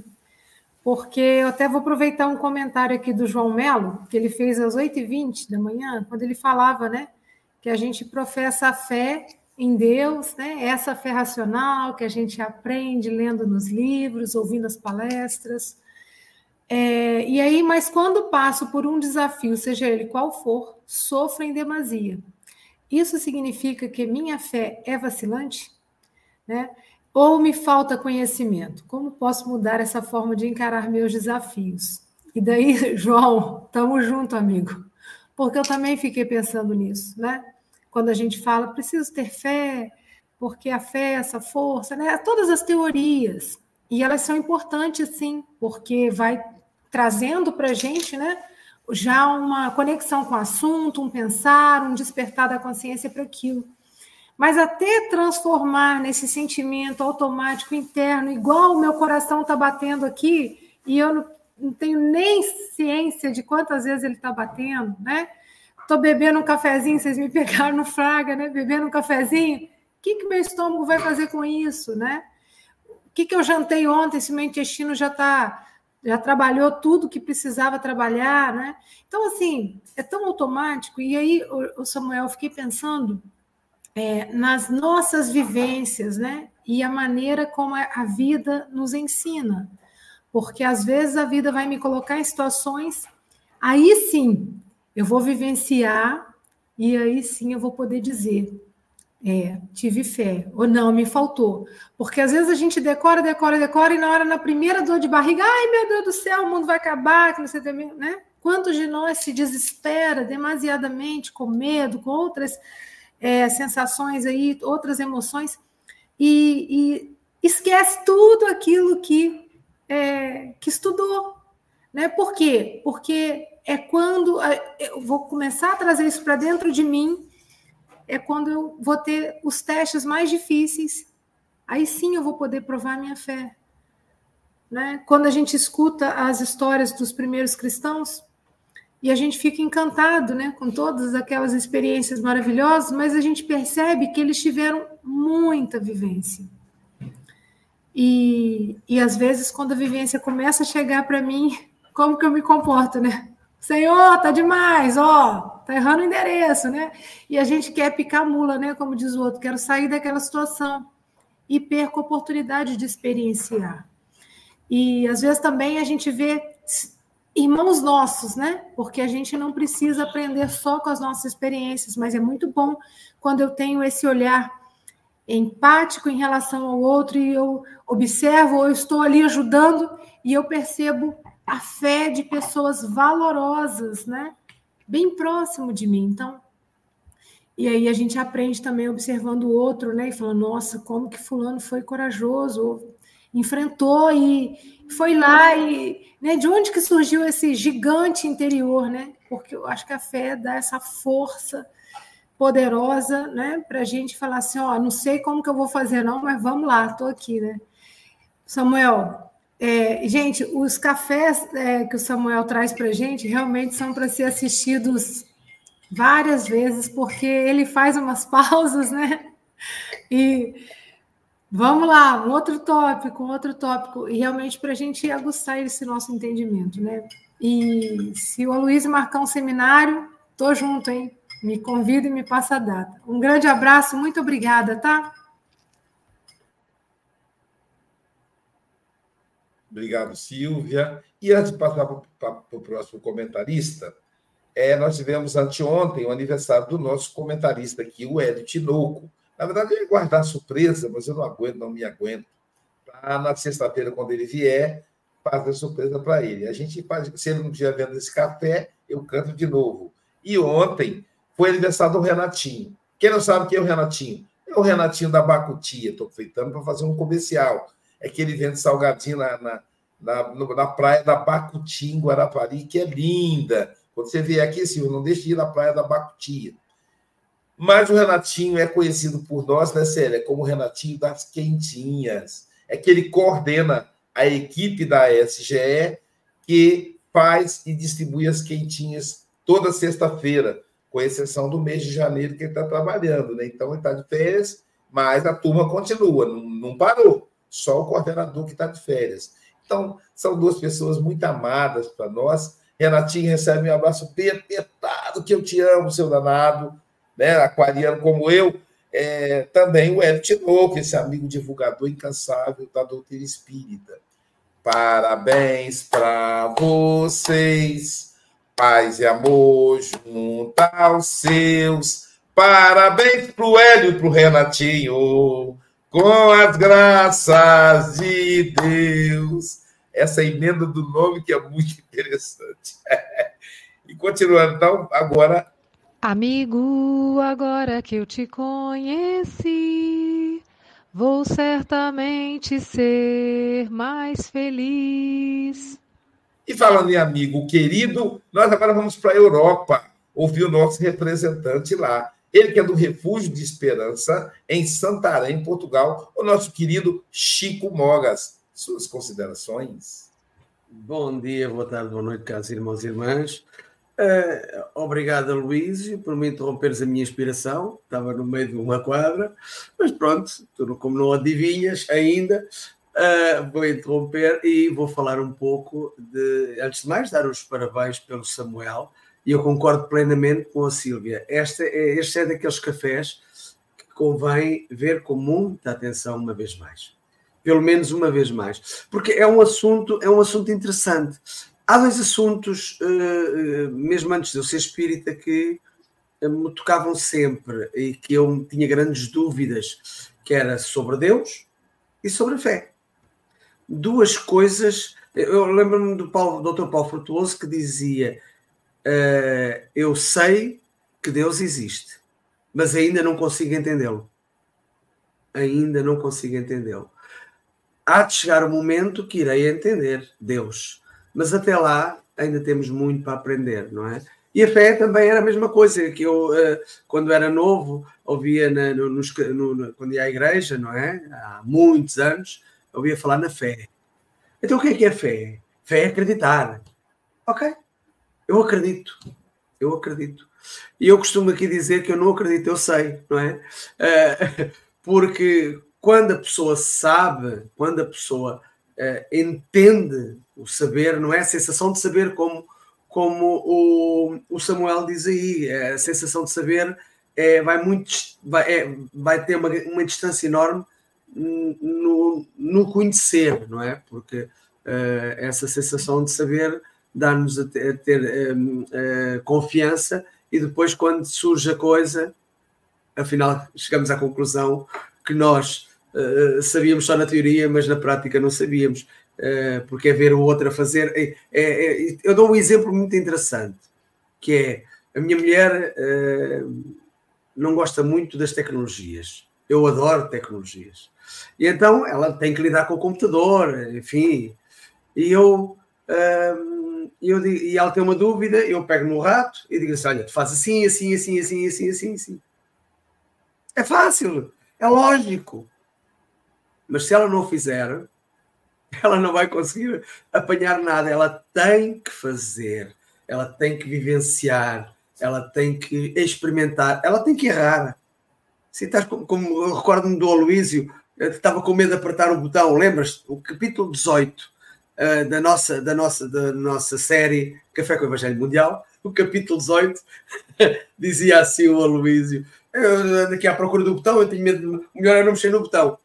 porque eu até vou aproveitar um comentário aqui do João Melo, que ele fez às 8h20 da manhã, quando ele falava, né, que a gente professa a fé em Deus, né? Essa fé racional que a gente aprende lendo nos livros, ouvindo as palestras. É, e aí, mas quando passo por um desafio, seja ele qual for, sofro em demasia. Isso significa que minha fé é vacilante? Né? Ou me falta conhecimento? Como posso mudar essa forma de encarar meus desafios? E daí, (laughs) João, estamos junto, amigo. Porque eu também fiquei pensando nisso, né? Quando a gente fala preciso ter fé, porque a fé é essa força, né? Todas as teorias. E elas são importantes, sim, porque vai trazendo para a gente, né? Já uma conexão com o assunto, um pensar, um despertar da consciência para aquilo. Mas até transformar nesse sentimento automático interno, igual o meu coração está batendo aqui, e eu não, não tenho nem ciência de quantas vezes ele está batendo, né? Estou bebendo um cafezinho, vocês me pegaram no fraga, né? Bebendo um cafezinho. O que, que meu estômago vai fazer com isso, né? O que, que eu jantei ontem se meu intestino já está já trabalhou tudo que precisava trabalhar, né? Então, assim, é tão automático. E aí, o Samuel, eu fiquei pensando é, nas nossas vivências, né? E a maneira como a vida nos ensina. Porque às vezes a vida vai me colocar em situações, aí sim, eu vou vivenciar e aí sim eu vou poder dizer, é, tive fé, ou não, me faltou. Porque às vezes a gente decora, decora, decora, e na hora, na primeira dor de barriga, ai meu Deus do céu, o mundo vai acabar, que não sei também, né? Quantos de nós se desespera demasiadamente com medo, com outras é, sensações aí, outras emoções, e, e esquece tudo aquilo que, é, que estudou. Né? Por quê? Porque é quando eu vou começar a trazer isso para dentro de mim, é quando eu vou ter os testes mais difíceis. Aí sim eu vou poder provar minha fé. Né? Quando a gente escuta as histórias dos primeiros cristãos, e a gente fica encantado né, com todas aquelas experiências maravilhosas, mas a gente percebe que eles tiveram muita vivência. E, e às vezes, quando a vivência começa a chegar para mim, (laughs) como que eu me comporto, né? Senhor, tá demais, ó, tá errando o endereço, né? E a gente quer picar mula, né? Como diz o outro, quero sair daquela situação e perco a oportunidade de experienciar. E às vezes também a gente vê irmãos nossos, né? Porque a gente não precisa aprender só com as nossas experiências, mas é muito bom quando eu tenho esse olhar empático em relação ao outro e eu observo ou eu estou ali ajudando e eu percebo a fé de pessoas valorosas, né? Bem próximo de mim. Então, e aí a gente aprende também observando o outro, né? E falando, nossa, como que fulano foi corajoso, enfrentou e foi lá e né, de onde que surgiu esse gigante interior, né? Porque eu acho que a fé dá essa força poderosa, né, para a gente falar assim, ó, não sei como que eu vou fazer não, mas vamos lá, estou aqui, né? Samuel, é, gente, os cafés é, que o Samuel traz para a gente realmente são para ser assistidos várias vezes, porque ele faz umas (laughs) pausas, né? E Vamos lá, um outro tópico, um outro tópico, e realmente para a gente aguçar esse nosso entendimento, né? E se o Aloysio marcar um seminário, tô junto, hein? Me convida e me passa a data. Um grande abraço, muito obrigada, tá? Obrigado, Silvia. E antes de passar para o próximo comentarista, é, nós tivemos anteontem o aniversário do nosso comentarista aqui, o Hélio Tinoco. Na verdade, eu ia guardar surpresa, mas eu não aguento, não me aguento. Pra, na sexta-feira, quando ele vier, fazer surpresa para ele. A gente se ele não estiver vendo esse café, eu canto de novo. E ontem foi aniversário do Renatinho. Quem não sabe quem é o Renatinho? É o Renatinho da Bacutia. Estou feitando para fazer um comercial. É que ele vende salgadinho na, na, na, na praia da Bacutia, em Guarapari, que é linda. Quando você vier aqui, Silvio, não deixe de ir na praia da Bacutia. Mas o Renatinho é conhecido por nós, né, Célia, como o Renatinho das Quentinhas. É que ele coordena a equipe da SGE que faz e distribui as quentinhas toda sexta-feira, com exceção do mês de janeiro que ele está trabalhando. Né? Então, ele está de férias, mas a turma continua, não, não parou. Só o coordenador que está de férias. Então, são duas pessoas muito amadas para nós. Renatinho recebe um abraço apertado, que eu te amo, seu danado né, aquariano como eu, é, também o Hélio Tinoco, esse amigo divulgador incansável da doutrina espírita. Parabéns para vocês, paz e amor junto aos seus. Parabéns para o Hélio e para o Renatinho, com as graças de Deus. Essa emenda do nome que é muito interessante. (laughs) e continuando, então, agora Amigo, agora que eu te conheci, vou certamente ser mais feliz. E falando em amigo querido, nós agora vamos para a Europa ouvir o nosso representante lá. Ele que é do Refúgio de Esperança, em Santarém, Portugal, o nosso querido Chico Mogas. Suas considerações? Bom dia, boa tarde, boa noite, caros irmãos e irmãs. Uh, obrigado, Luís, por me interromperes a minha inspiração. Estava no meio de uma quadra, mas pronto, tu, como não adivinhas ainda, uh, vou interromper e vou falar um pouco de. Antes de mais, dar os parabéns pelo Samuel, e eu concordo plenamente com a Sílvia. Este é, este é daqueles cafés que convém ver com muita atenção uma vez mais. Pelo menos uma vez mais. Porque é um assunto, é um assunto interessante há dois assuntos, uh, mesmo antes de eu ser espírita, que me tocavam sempre e que eu tinha grandes dúvidas, que era sobre Deus e sobre a fé. Duas coisas. Eu lembro-me do, do Dr. Paulo Frutuoso que dizia: uh, Eu sei que Deus existe, mas ainda não consigo entendê-lo. Ainda não consigo entendê-lo. Há de chegar o momento que irei entender Deus, mas até lá ainda temos muito para aprender, não é? E a fé também era a mesma coisa que eu, eh, quando era novo, ouvia na, no, no, quando ia à igreja, não é? Há muitos anos, ouvia falar na fé. Então o que é que é fé? Fé é acreditar. Ok, eu acredito. Eu acredito. E eu costumo aqui dizer que eu não acredito, eu sei, não é? Uh, (laughs) porque quando a pessoa sabe, quando a pessoa uh, entende o saber, não é a sensação de saber como como o, o Samuel diz aí, é, a sensação de saber é, vai, muito, vai, é, vai ter uma, uma distância enorme no, no conhecer, não é? Porque uh, essa sensação de saber dá-nos a ter, a ter um, uh, confiança e depois, quando surge a coisa, afinal chegamos à conclusão que nós uh, sabíamos só na teoria, mas na prática não sabíamos. Eh, porque é ver o outro a fazer. É, é, é, eu dou um exemplo muito interessante, que é a minha mulher uh, não gosta muito das tecnologias. Eu adoro tecnologias. E então ela tem que lidar com o computador, enfim. E eu, uh, eu e ela tem uma dúvida, eu pego no rato e digo assim: olha, tu faz assim, assim, assim, assim, assim, assim, assim. É fácil, é lógico. Mas se ela não fizer, ela não vai conseguir apanhar nada, ela tem que fazer, ela tem que vivenciar, ela tem que experimentar, ela tem que errar. Se estás como, como recordo-me do Aloísio, estava com medo de apertar o botão, lembras? O capítulo 18 eh, da, nossa, da, nossa, da nossa série Café com o Evangelho Mundial, o capítulo 18 (laughs) dizia assim o Aloísio: eu aqui à procura do botão, eu tenho medo, melhor é não mexer no botão,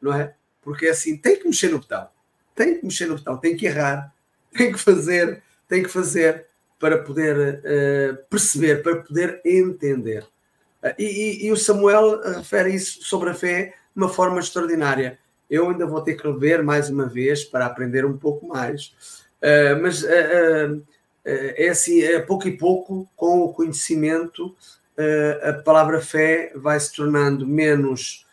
não é? Porque é assim, tem que mexer no botão. Tem que mexer no botão, tem que errar, tem que fazer, tem que fazer para poder uh, perceber, para poder entender. Uh, e, e, e, o Samuel refere isso sobre a fé de uma forma extraordinária. Eu ainda vou ter que rever mais uma vez para aprender um pouco mais. Uh, mas é assim, é pouco e pouco, com o conhecimento, a palavra fé vai se tornando menos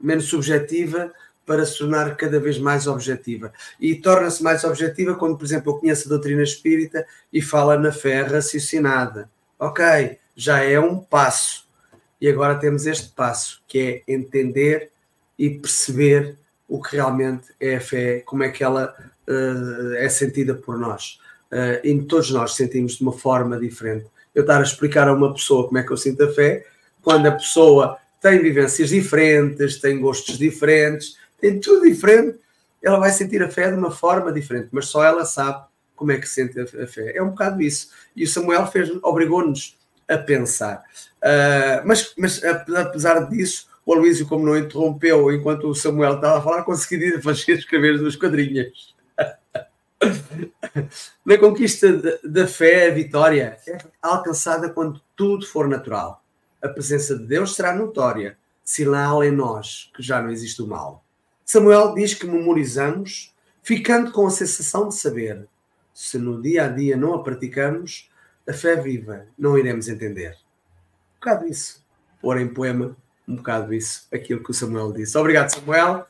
menos subjetiva para se tornar cada vez mais objetiva. E torna-se mais objetiva quando, por exemplo, eu conheço a doutrina espírita e fala na fé raciocinada. Ok, já é um passo. E agora temos este passo, que é entender e perceber o que realmente é a fé, como é que ela uh, é sentida por nós. Uh, e todos nós sentimos de uma forma diferente. Eu estar a explicar a uma pessoa como é que eu sinto a fé, quando a pessoa tem vivências diferentes, tem gostos diferentes, tem tudo diferente. Ela vai sentir a fé de uma forma diferente, mas só ela sabe como é que sente a fé. É um bocado isso. E o Samuel fez, obrigou-nos a pensar. Uh, mas, mas apesar disso, o Aloísio, como não interrompeu enquanto o Samuel estava a falar, conseguiu fazer escrever duas quadrinhas. (laughs) Na conquista da fé, a vitória é alcançada quando tudo for natural a presença de Deus será notória, sinal em nós que já não existe o mal. Samuel diz que memorizamos, ficando com a sensação de saber. Se no dia a dia não a praticamos, a fé viva não iremos entender. Um bocado isso. Pôr em poema, um bocado isso, aquilo que o Samuel disse. Obrigado, Samuel.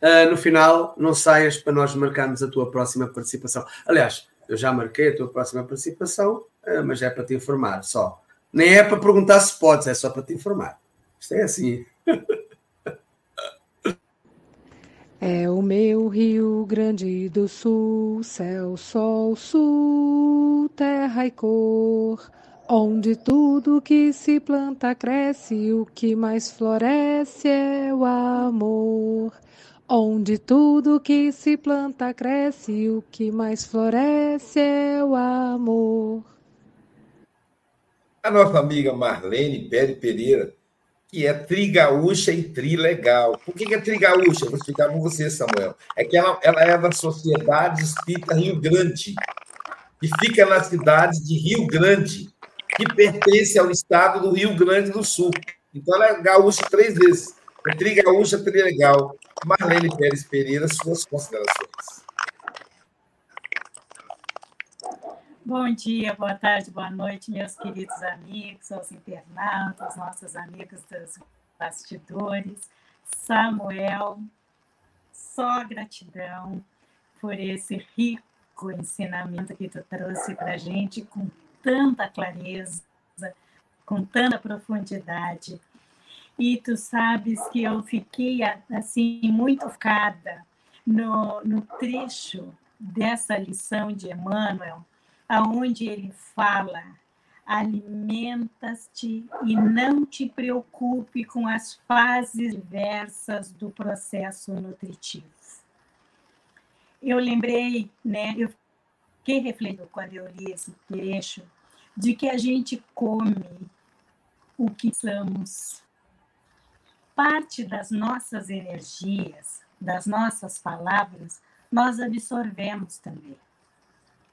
Uh, no final, não saias para nós marcarmos a tua próxima participação. Aliás, eu já marquei a tua próxima participação, uh, mas é para te informar só. Nem é para perguntar se podes, é só para te informar. Isto é assim. (laughs) É o meu Rio Grande do Sul, céu, sol, sul, terra e cor, onde tudo que se planta cresce, o que mais floresce é o amor. Onde tudo que se planta cresce, o que mais floresce é o amor a nossa amiga Marlene Pérez Pereira, que é trigaúcha e trilegal. Por que é trigaúcha? Vou explicar com você, Samuel. É que ela, ela é da Sociedade Espírita Rio Grande, que fica na cidade de Rio Grande, que pertence ao estado do Rio Grande do Sul. Então, ela é gaúcha três vezes. É trigaúcha, trilegal. Marlene Pérez Pereira, suas considerações. Bom dia, boa tarde, boa noite, meus queridos amigos, aos internautas, nossos amigos dos bastidores. Samuel, só gratidão por esse rico ensinamento que tu trouxe para a gente com tanta clareza, com tanta profundidade. E tu sabes que eu fiquei assim muito focada no, no trecho dessa lição de Emmanuel, aonde ele fala: alimentas-te e não te preocupe com as fases diversas do processo nutritivo. Eu lembrei, né, eu fiquei refletindo quando eu li esse trecho, de que a gente come o que somos. Parte das nossas energias, das nossas palavras, nós absorvemos também.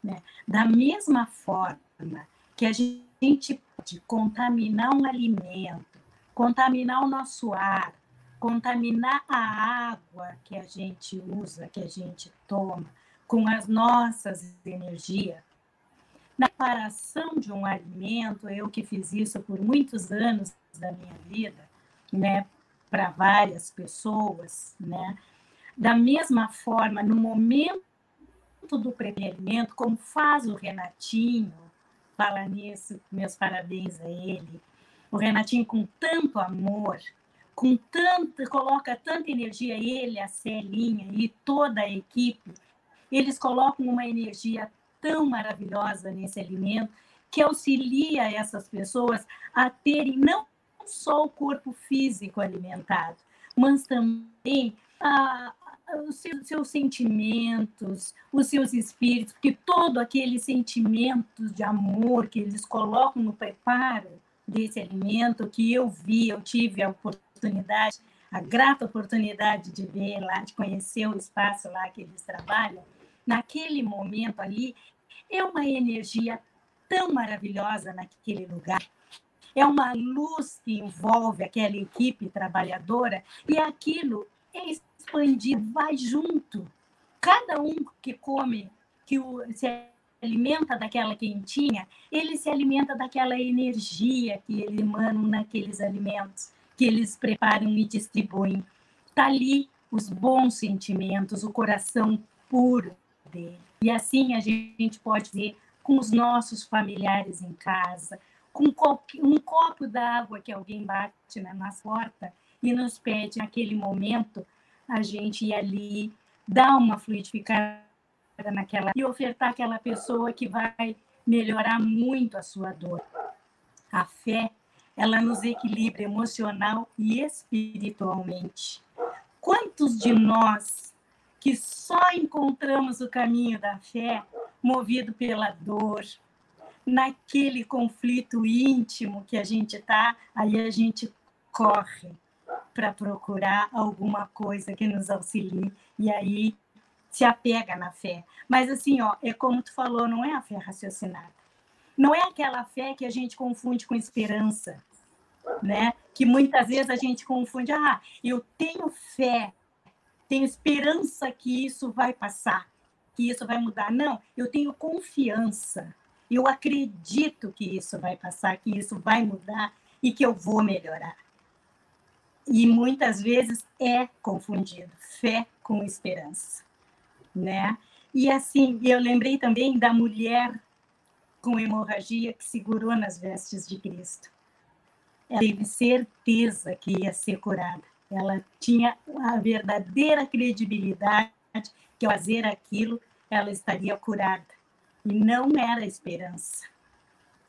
Né? Da mesma forma que a gente pode contaminar um alimento, contaminar o nosso ar, contaminar a água que a gente usa, que a gente toma, com as nossas energias. Na preparação de um alimento, eu que fiz isso por muitos anos da minha vida, né, para várias pessoas, né, da mesma forma, no momento do pré-alimento, como faz o Renatinho, fala nisso, meus parabéns a ele. O Renatinho com tanto amor, com tanto, coloca tanta energia, ele, a Celinha e toda a equipe, eles colocam uma energia tão maravilhosa nesse alimento que auxilia essas pessoas a terem não só o corpo físico alimentado, mas também a, os seus, seus, sentimentos, os seus espíritos, porque todo aquele sentimento de amor que eles colocam no preparo desse alimento, que eu vi, eu tive a oportunidade, a grata oportunidade de ver lá, de conhecer o espaço lá que eles trabalham, naquele momento ali, é uma energia tão maravilhosa naquele lugar. É uma luz que envolve aquela equipe trabalhadora e aquilo é expandir, vai junto. Cada um que come, que o, se alimenta daquela quentinha, ele se alimenta daquela energia que ele emanam naqueles alimentos, que eles preparam e distribuem. Está ali os bons sentimentos, o coração puro dele. E assim a gente pode ver com os nossos familiares em casa, com um copo d'água que alguém bate na nossa porta e nos pede naquele momento a gente ir ali, dar uma fluidificada naquela e ofertar aquela pessoa que vai melhorar muito a sua dor. A fé, ela nos equilibra emocional e espiritualmente. Quantos de nós que só encontramos o caminho da fé movido pela dor, naquele conflito íntimo que a gente está, aí a gente corre para procurar alguma coisa que nos auxilie e aí se apega na fé. Mas assim, ó, é como tu falou, não é a fé raciocinada. Não é aquela fé que a gente confunde com esperança, né? Que muitas vezes a gente confunde, ah, eu tenho fé, tenho esperança que isso vai passar, que isso vai mudar. Não, eu tenho confiança. Eu acredito que isso vai passar, que isso vai mudar e que eu vou melhorar e muitas vezes é confundido fé com esperança, né? E assim, eu lembrei também da mulher com hemorragia que segurou nas vestes de Cristo. Ela teve certeza que ia ser curada. Ela tinha a verdadeira credibilidade que ao fazer aquilo ela estaria curada. E não era esperança,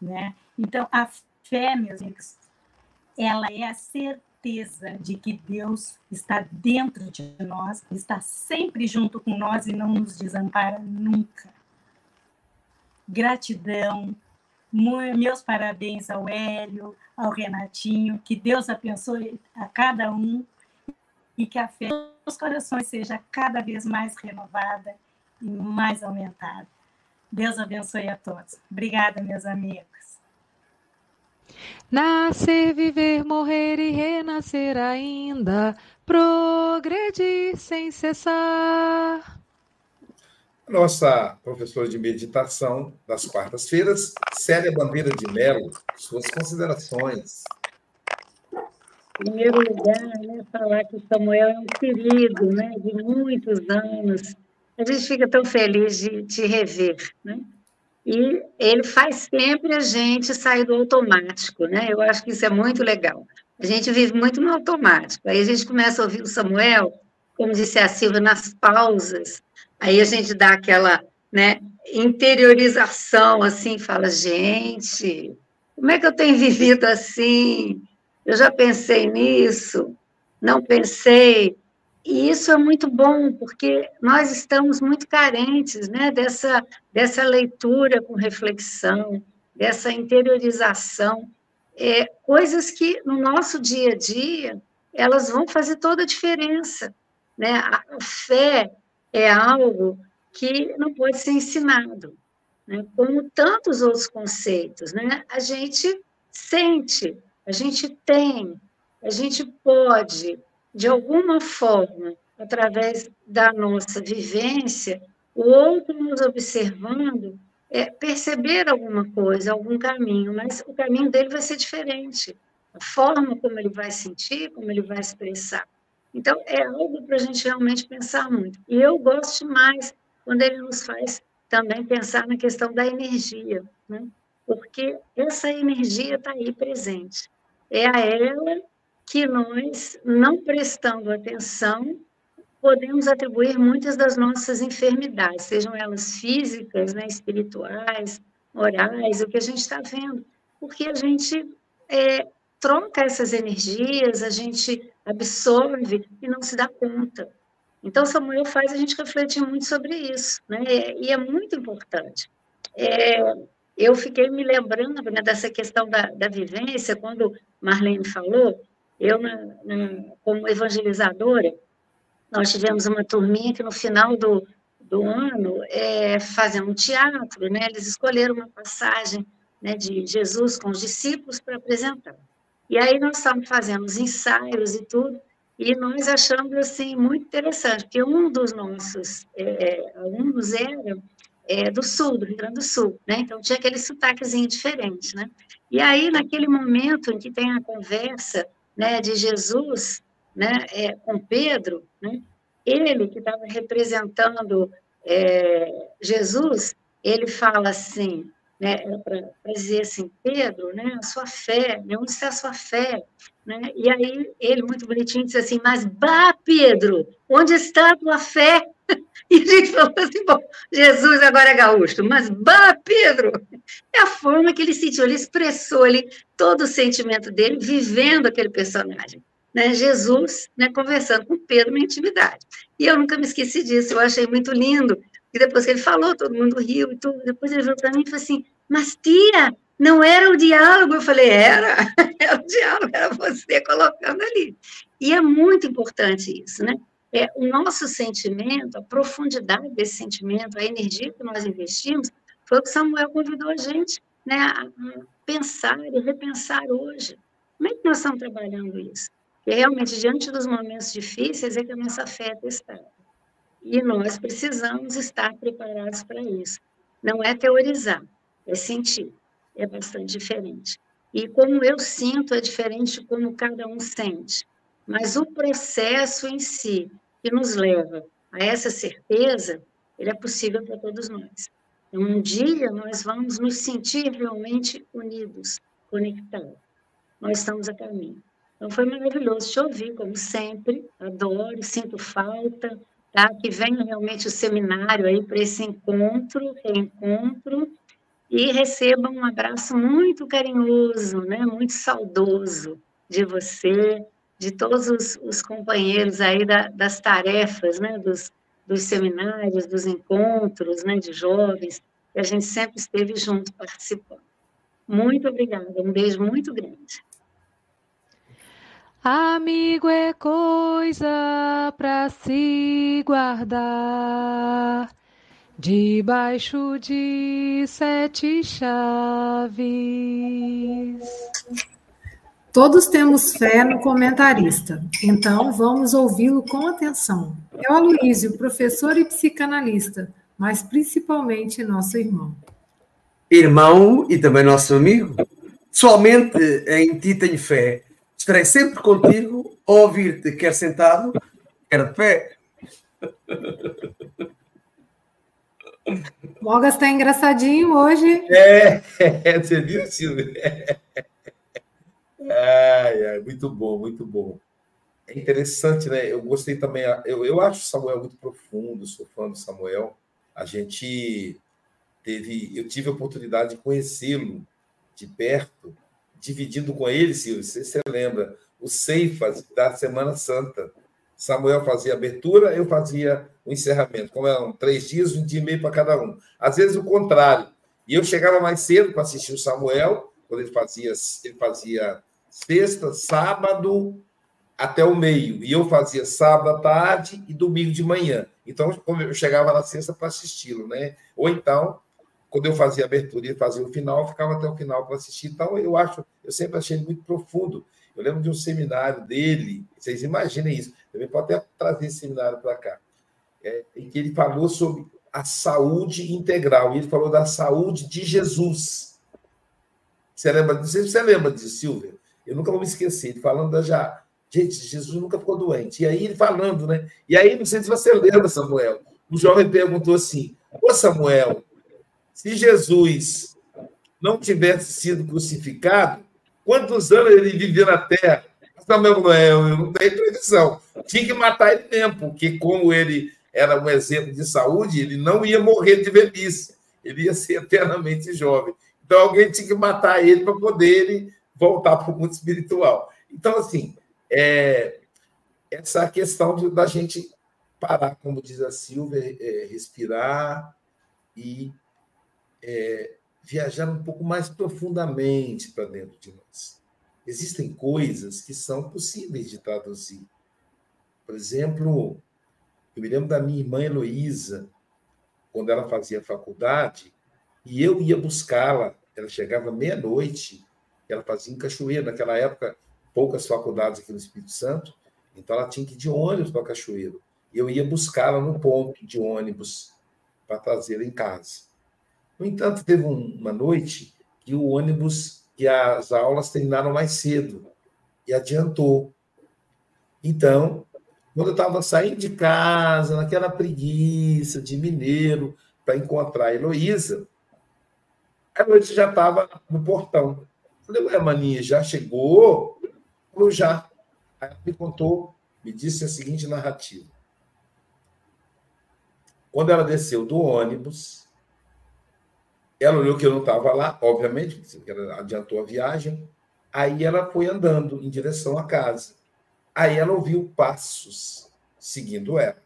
né? Então a fé, meus amigos, ela é a certeza de que Deus está dentro de nós, está sempre junto com nós e não nos desampara nunca. Gratidão, meus parabéns ao Hélio, ao Renatinho, que Deus abençoe a cada um e que a fé dos corações seja cada vez mais renovada e mais aumentada. Deus abençoe a todos. Obrigada, meus amigos. Nascer, viver, morrer e renascer ainda, progredir sem cessar. Nossa professora de meditação das quartas-feiras, Célia Bandeira de Mello. Suas considerações. Em primeiro lugar, né, falar que o Samuel é um querido, né, de muitos anos. A gente fica tão feliz de te rever, né? E ele faz sempre a gente sair do automático, né? Eu acho que isso é muito legal. A gente vive muito no automático. Aí a gente começa a ouvir o Samuel, como disse a Silvia, nas pausas. Aí a gente dá aquela, né, interiorização, assim, fala, gente, como é que eu tenho vivido assim? Eu já pensei nisso, não pensei. E isso é muito bom, porque nós estamos muito carentes né, dessa, dessa leitura com reflexão, dessa interiorização. É, coisas que no nosso dia a dia elas vão fazer toda a diferença. Né? A fé é algo que não pode ser ensinado, né? como tantos outros conceitos. Né? A gente sente, a gente tem, a gente pode, de alguma forma, através da nossa vivência, o outro nos observando, é, perceber alguma coisa, algum caminho, mas o caminho dele vai ser diferente. A forma como ele vai sentir, como ele vai expressar. Então, é algo para a gente realmente pensar muito. E eu gosto mais quando ele nos faz também pensar na questão da energia, né? porque essa energia está aí presente. É a ela que nós, não prestando atenção, podemos atribuir muitas das nossas enfermidades, sejam elas físicas, né, espirituais, morais, o que a gente está vendo, porque a gente é, troca essas energias, a gente absorve e não se dá conta. Então, Samuel faz a gente refletir muito sobre isso, né? E é muito importante. É, eu fiquei me lembrando né, dessa questão da, da vivência, quando Marlene falou, eu, na, na, como evangelizadora, nós tivemos uma turminha que no final do, do ano é, fazendo um teatro, né? Eles escolheram uma passagem né, de Jesus com os discípulos para apresentar. E aí nós estávamos fazendo os ensaios e tudo, e nós achamos assim muito interessante, porque um dos nossos é, alunos era é, do sul, do Rio Grande do Sul, né? Então tinha aquele sotaquezinho diferente, né? E aí naquele momento em que tem a conversa né, de Jesus né, é, com Pedro, né, ele que estava representando é, Jesus, ele fala assim, né, para dizer assim, Pedro, né, a sua fé, né, onde está a sua fé? Né? E aí ele, muito bonitinho, disse assim, mas bah, Pedro, onde está a tua fé? (laughs) E a gente falou assim, bom, Jesus agora é gaúcho, mas bah, Pedro, é a forma que ele sentiu, ele expressou ali todo o sentimento dele, vivendo aquele personagem. Né, Jesus né, conversando com Pedro na intimidade. E eu nunca me esqueci disso, eu achei muito lindo. E depois que ele falou, todo mundo riu e tudo. Depois ele veio para mim e falou assim: Mas tia, não era o diálogo? Eu falei: Era, (laughs) era o diálogo, era você colocando ali. E é muito importante isso, né? é, o nosso sentimento, a profundidade desse sentimento, a energia que nós investimos, foi o que Samuel convidou a gente né, a pensar e repensar hoje. Como é que nós estamos trabalhando isso? Porque realmente, diante dos momentos difíceis, é que a nossa fé é testada. E nós precisamos estar preparados para isso. Não é teorizar, é sentir. É bastante diferente. E como eu sinto é diferente como cada um sente. Mas o processo em si, que nos leva a essa certeza, ele é possível para todos nós. Então, um dia nós vamos nos sentir realmente unidos, conectados. Nós estamos a caminho. Então foi maravilhoso te ouvir, como sempre. Adoro, sinto falta, tá? Que venha realmente o seminário aí para esse encontro, reencontro, e receba um abraço muito carinhoso, né? Muito saudoso de você, de todos os, os companheiros aí da, das tarefas, né, dos, dos seminários, dos encontros, né, de jovens, que a gente sempre esteve junto participando. Muito obrigada, um beijo muito grande. Amigo é coisa para se guardar debaixo de sete chaves. Todos temos fé no comentarista, então vamos ouvi-lo com atenção. É o Aloysio, professor e psicanalista. mas principalmente nosso irmão. Irmão e também nosso amigo. Somente em ti tenho fé. Estarei sempre contigo a ouvir-te, quer sentado, quer de pé. Mogas está engraçadinho hoje. É, é, você viu, Silvia? Ai, ai, muito bom, muito bom. É interessante, né? Eu gostei também. Eu, eu acho o Samuel muito profundo, sou fã do Samuel. A gente teve, eu tive a oportunidade de conhecê-lo de perto, dividindo com ele, Silvio, se você lembra, o Ceifas da Semana Santa. Samuel fazia abertura, eu fazia o encerramento. Como eram três dias, um dia e meio para cada um. Às vezes o contrário. E eu chegava mais cedo para assistir o Samuel, quando ele fazia, ele fazia sexta, sábado até o meio. E eu fazia sábado à tarde e domingo de manhã. Então, eu chegava na sexta para assisti-lo, né? Ou então, quando eu fazia abertura e fazia o final, ficava até o final para assistir. Então, eu acho, eu sempre achei ele muito profundo. Eu lembro de um seminário dele, vocês imaginem isso, também pode até trazer esse seminário para cá, é, em que ele falou sobre a saúde integral, e ele falou da saúde de Jesus. Você lembra? Se você lembra disso, Silvia. Eu nunca vou me esquecer, ele falando da já. Gente, Jesus nunca ficou doente. E aí ele falando, né? E aí, não sei se você lembra, Samuel. O jovem perguntou assim: Ô Samuel, se Jesus não tivesse sido crucificado, quantos anos ele vivia na Terra? Samuel falou: é, não tenho previsão. Tinha que matar ele mesmo, porque, como ele era um exemplo de saúde, ele não ia morrer de velhice. Ele ia ser eternamente jovem. Então, alguém tinha que matar ele para poder ele voltar para o mundo espiritual. Então, assim, é, essa questão de, da gente parar, como diz a Silvia, é, respirar e é, viajar um pouco mais profundamente para dentro de nós. Existem coisas que são possíveis de traduzir. Por exemplo, eu me lembro da minha irmã Heloísa, quando ela fazia faculdade, e eu ia buscá-la. Ela chegava meia-noite ela fazia em Cachoeira. Naquela época, poucas faculdades aqui no Espírito Santo, então ela tinha que ir de ônibus para Cachoeiro. E eu ia buscá-la no ponto de ônibus para trazê-la em casa. No entanto, teve uma noite que o ônibus, que as aulas terminaram mais cedo e adiantou. Então, quando eu estava saindo de casa, naquela preguiça de mineiro, para encontrar a Heloísa, a noite já estava no portão. Falei, ué, maninha, já chegou? Falou, já. Aí me contou, me disse a seguinte narrativa. Quando ela desceu do ônibus, ela olhou que eu não estava lá, obviamente, ela adiantou a viagem. Aí ela foi andando em direção à casa. Aí ela ouviu passos seguindo ela.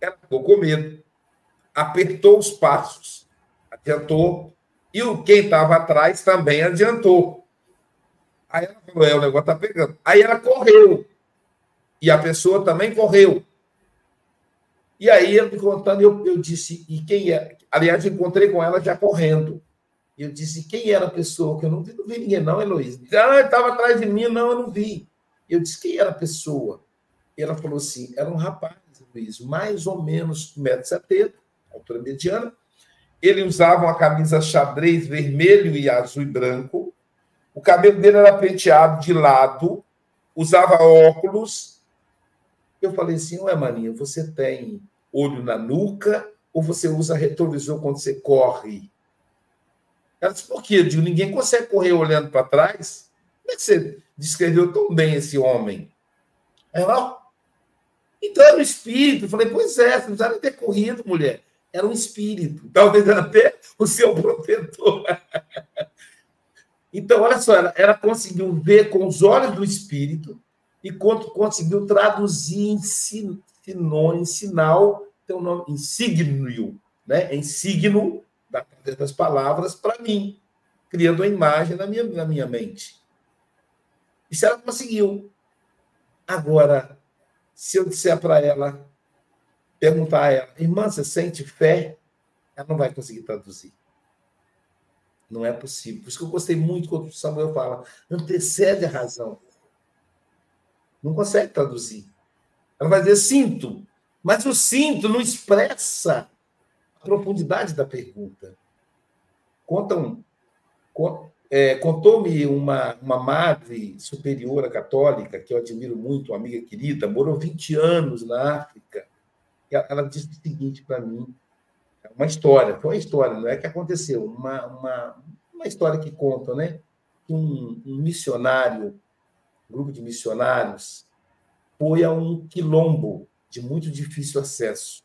Ela ficou com medo, apertou os passos, adiantou e o quem estava atrás também adiantou. Aí ela falou: é, o negócio está pegando. Aí ela correu. E a pessoa também correu. E aí, eu me contando, eu, eu disse: e quem é? Aliás, encontrei com ela já correndo. E eu disse: quem era a pessoa? Que eu não vi, não vi ninguém, não, Heloísa. Ah, estava atrás de mim, não, eu não vi. Eu disse: quem era a pessoa? E ela falou assim: era um rapaz, Luiz, mais ou menos 1,70m, altura mediana, ele usava uma camisa xadrez vermelho e azul e branco. O cabelo dele era penteado de lado, usava óculos. Eu falei assim: Ué, Maninha, você tem olho na nuca ou você usa retrovisor quando você corre? Ela disse: Por quê? Eu digo: Ninguém consegue correr olhando para trás. Como é que você descreveu tão bem esse homem? Ela, então era o espírito. Eu falei: Pois é, você não precisava ter corrido, mulher era um espírito, talvez até o seu protetor. (laughs) Então, olha só, ela, ela conseguiu ver com os olhos do espírito e conseguiu traduzir em, sin, em sinal, tem um nome, em signo, né? em signo das palavras para mim, criando uma imagem na minha, na minha mente. Isso ela conseguiu. Agora, se eu disser para ela, perguntar a ela, irmã, você sente fé? Ela não vai conseguir traduzir. Não é possível. Por isso que eu gostei muito quando o Samuel fala, antecede a razão. Não consegue traduzir. Ela vai dizer, sinto. Mas o sinto não expressa a profundidade da pergunta. Contam, é, Contou-me uma, uma madre superiora católica, que eu admiro muito, uma amiga querida, morou 20 anos na África. Ela disse o seguinte para mim: uma história, foi uma história, não é que aconteceu, uma, uma, uma história que conta, né? Um, um missionário, grupo de missionários, foi a um quilombo de muito difícil acesso.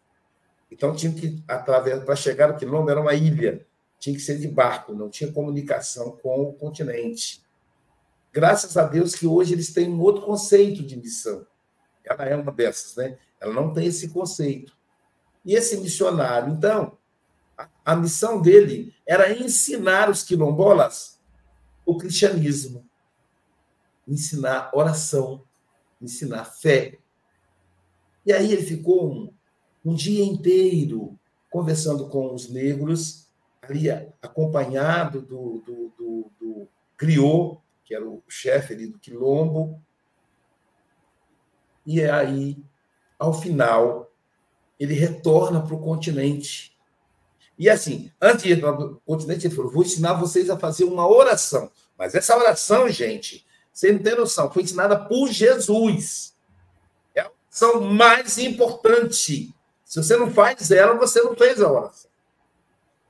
Então tinha que para chegar ao quilombo era uma ilha tinha que ser de barco, não tinha comunicação com o continente. Graças a Deus que hoje eles têm um outro conceito de missão. Ela é uma dessas, né? Ela não tem esse conceito. E esse missionário, então, a, a missão dele era ensinar os quilombolas o cristianismo, ensinar oração, ensinar fé. E aí ele ficou um, um dia inteiro conversando com os negros ali acompanhado do, do, do, do que era o chefe ali do Quilombo. E aí, ao final, ele retorna para o continente. E assim, antes de ir para o continente, ele falou: vou ensinar vocês a fazer uma oração. Mas essa oração, gente, você não tem noção, foi ensinada por Jesus. É a oração mais importante. Se você não faz ela, você não fez a oração.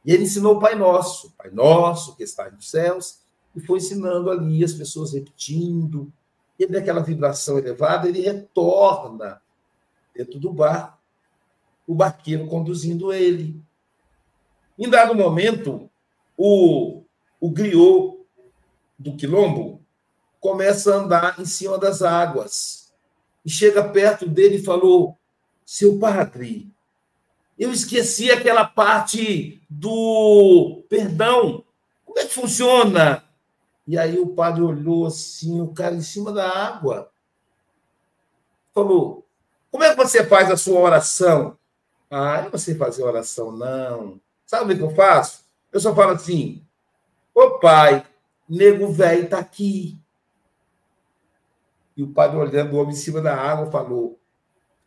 E ele ensinou o Pai Nosso, Pai Nosso, que está nos céus, e foi ensinando ali, as pessoas repetindo. E daquela vibração elevada, ele retorna dentro do bar, o barqueiro conduzindo ele. Em dado momento, o, o griot do quilombo começa a andar em cima das águas. E chega perto dele e falou: Seu padre, eu esqueci aquela parte do perdão. Como é que funciona? E aí o padre olhou assim, o cara em cima da água. Falou: Como é que você faz a sua oração? Ah, eu não sei fazer oração, não. Sabe o que eu faço? Eu só falo assim: Ô pai, nego velho está aqui. E o padre, olhando o homem em cima da água, falou: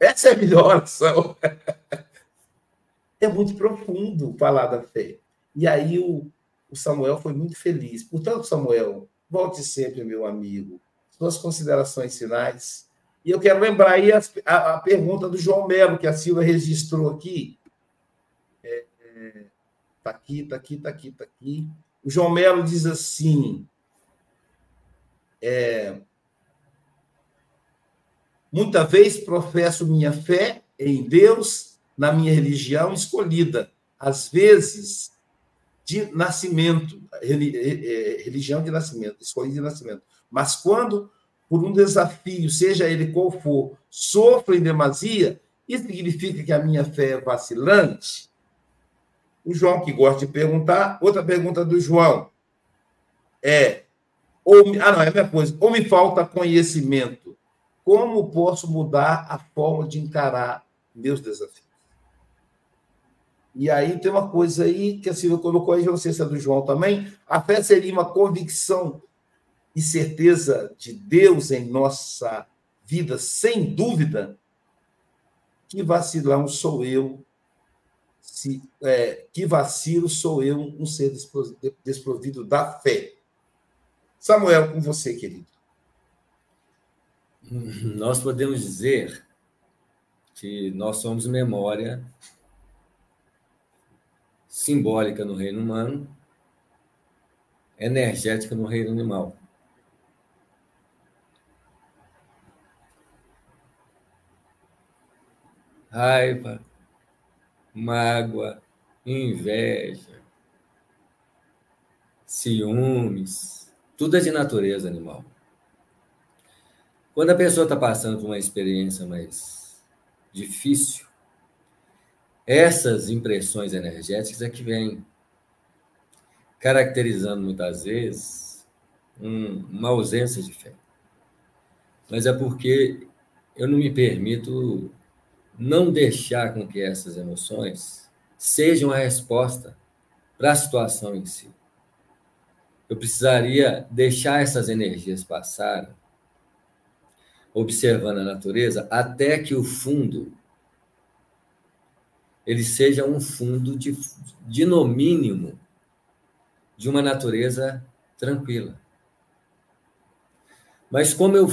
Essa é a melhor oração. (laughs) é muito profundo falar da fé. E aí o, o Samuel foi muito feliz. Portanto, Samuel, volte sempre, meu amigo. Suas considerações finais. E eu quero lembrar aí a, a, a pergunta do João Melo, que a Silva registrou aqui. É, é, tá aqui, está aqui, está aqui, está aqui. O João Melo diz assim: é, muita vez professo minha fé em Deus na minha religião escolhida, às vezes de nascimento, é, é, religião de nascimento, escolhida de nascimento. Mas quando, por um desafio, seja ele qual for, sofro em demasia, isso significa que a minha fé é vacilante? O João, que gosta de perguntar, outra pergunta do João é: ou, ah, não, é a minha coisa, ou me falta conhecimento, como posso mudar a forma de encarar meus desafios? E aí tem uma coisa aí que a Silvia colocou aí, não sei se é do João também. A fé seria uma convicção e certeza de Deus em nossa vida, sem dúvida. Que vacilão sou eu, se, é, que vacilo sou eu, um ser desprovido da fé. Samuel, com você, querido. Nós podemos dizer que nós somos memória simbólica no reino humano, energética no reino animal. Raiva, mágoa, inveja, ciúmes, tudo é de natureza animal. Quando a pessoa está passando por uma experiência mais difícil, essas impressões energéticas é que vêm caracterizando muitas vezes um, uma ausência de fé. Mas é porque eu não me permito não deixar com que essas emoções sejam a resposta para a situação em si. Eu precisaria deixar essas energias passarem, observando a natureza, até que o fundo ele seja um fundo de, de no mínimo, de uma natureza tranquila. Mas como eu,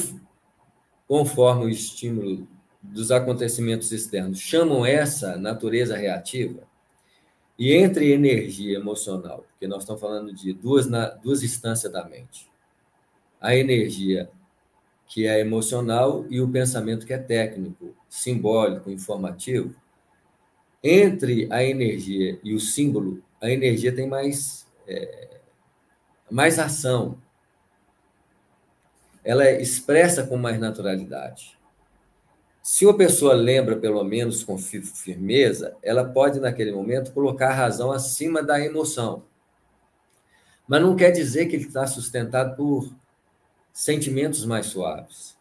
conforme o estímulo dos acontecimentos externos, chamam essa natureza reativa, e entre energia emocional, porque nós estamos falando de duas, duas instâncias da mente, a energia que é emocional e o pensamento que é técnico, simbólico, informativo, entre a energia e o símbolo, a energia tem mais, é, mais ação. Ela é expressa com mais naturalidade. Se uma pessoa lembra, pelo menos com firmeza, ela pode, naquele momento, colocar a razão acima da emoção. Mas não quer dizer que ele está sustentado por sentimentos mais suaves.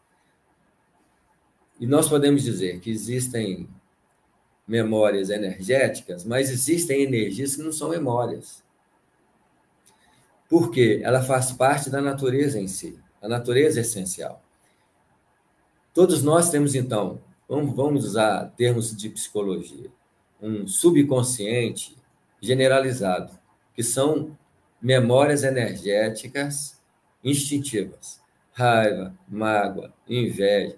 E nós podemos dizer que existem memórias energéticas, mas existem energias que não são memórias. Por quê? Ela faz parte da natureza em si, a natureza é essencial. Todos nós temos, então, vamos usar termos de psicologia, um subconsciente generalizado, que são memórias energéticas instintivas. Raiva, mágoa, inveja.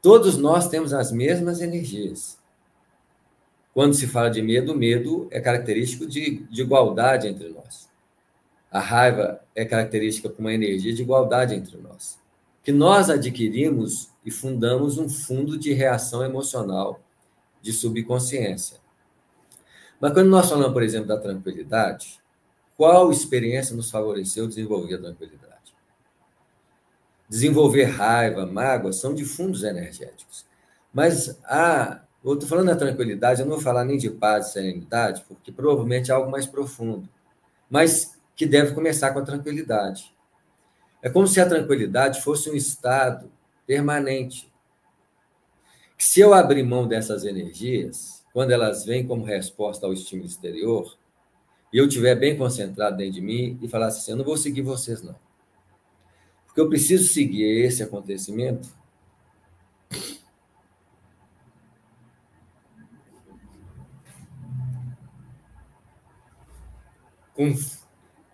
Todos nós temos as mesmas energias. Quando se fala de medo, medo é característico de, de igualdade entre nós. A raiva é característica por uma energia de igualdade entre nós. Que nós adquirimos e fundamos um fundo de reação emocional de subconsciência. Mas quando nós falamos, por exemplo, da tranquilidade, qual experiência nos favoreceu desenvolver a tranquilidade? Desenvolver raiva, mágoa, são de fundos energéticos. Mas a eu estou falando da tranquilidade, eu não vou falar nem de paz e serenidade, porque provavelmente é algo mais profundo, mas que deve começar com a tranquilidade. É como se a tranquilidade fosse um estado permanente. Que se eu abrir mão dessas energias, quando elas vêm como resposta ao estímulo exterior, e eu estiver bem concentrado dentro de mim e falar assim: eu não vou seguir vocês, não. Porque eu preciso seguir esse acontecimento com,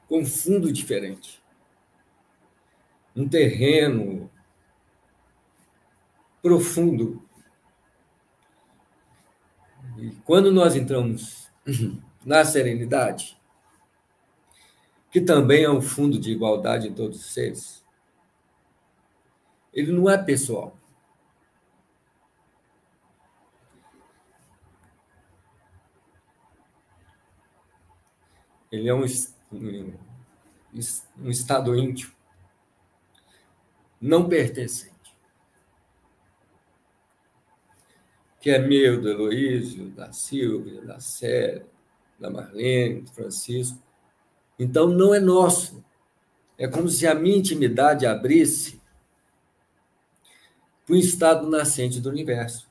com fundo diferente. Um terreno profundo. E quando nós entramos (clears throat) na serenidade, que também é um fundo de igualdade em todos os seres, ele não é pessoal. Ele é um, um estado íntimo, não pertencente. Que é meu, do Heloísio, da Silvia, da Célia, da Marlene, do Francisco. Então, não é nosso. É como se a minha intimidade abrisse para o estado nascente do universo,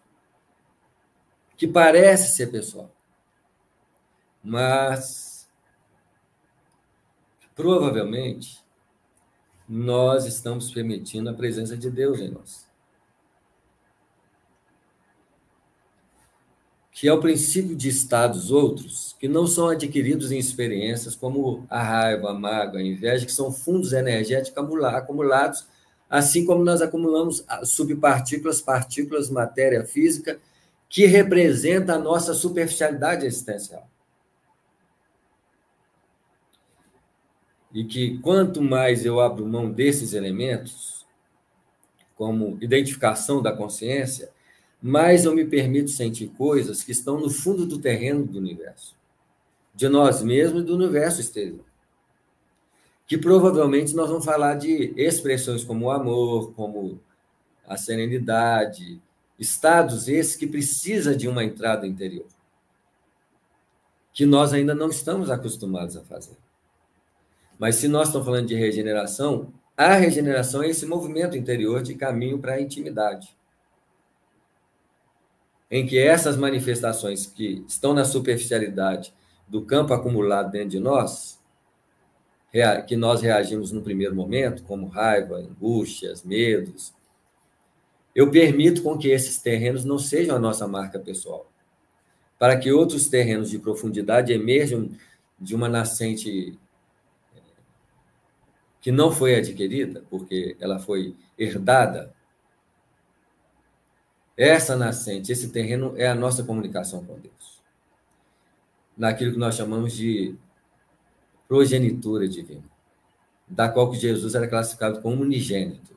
que parece ser pessoal, mas provavelmente nós estamos permitindo a presença de Deus em nós. Que é o princípio de estados outros que não são adquiridos em experiências como a raiva, a mágoa, a inveja, que são fundos energéticos acumulados, assim como nós acumulamos subpartículas, partículas, matéria física, que representa a nossa superficialidade existencial. e que quanto mais eu abro mão desses elementos, como identificação da consciência, mais eu me permito sentir coisas que estão no fundo do terreno do universo, de nós mesmos e do universo exterior. Que provavelmente nós vamos falar de expressões como o amor, como a serenidade, estados esses que precisa de uma entrada interior, que nós ainda não estamos acostumados a fazer. Mas se nós estamos falando de regeneração, a regeneração é esse movimento interior de caminho para a intimidade. Em que essas manifestações que estão na superficialidade do campo acumulado dentro de nós, que nós reagimos no primeiro momento, como raiva, angústias, medos, eu permito com que esses terrenos não sejam a nossa marca pessoal. para que outros terrenos de profundidade emerjam de uma nascente eh, que não foi adquirida, porque ela foi herdada. Essa nascente, esse terreno é a nossa comunicação com Deus. Naquilo que nós chamamos de progenitura divina, da qual que Jesus era classificado como unigênito.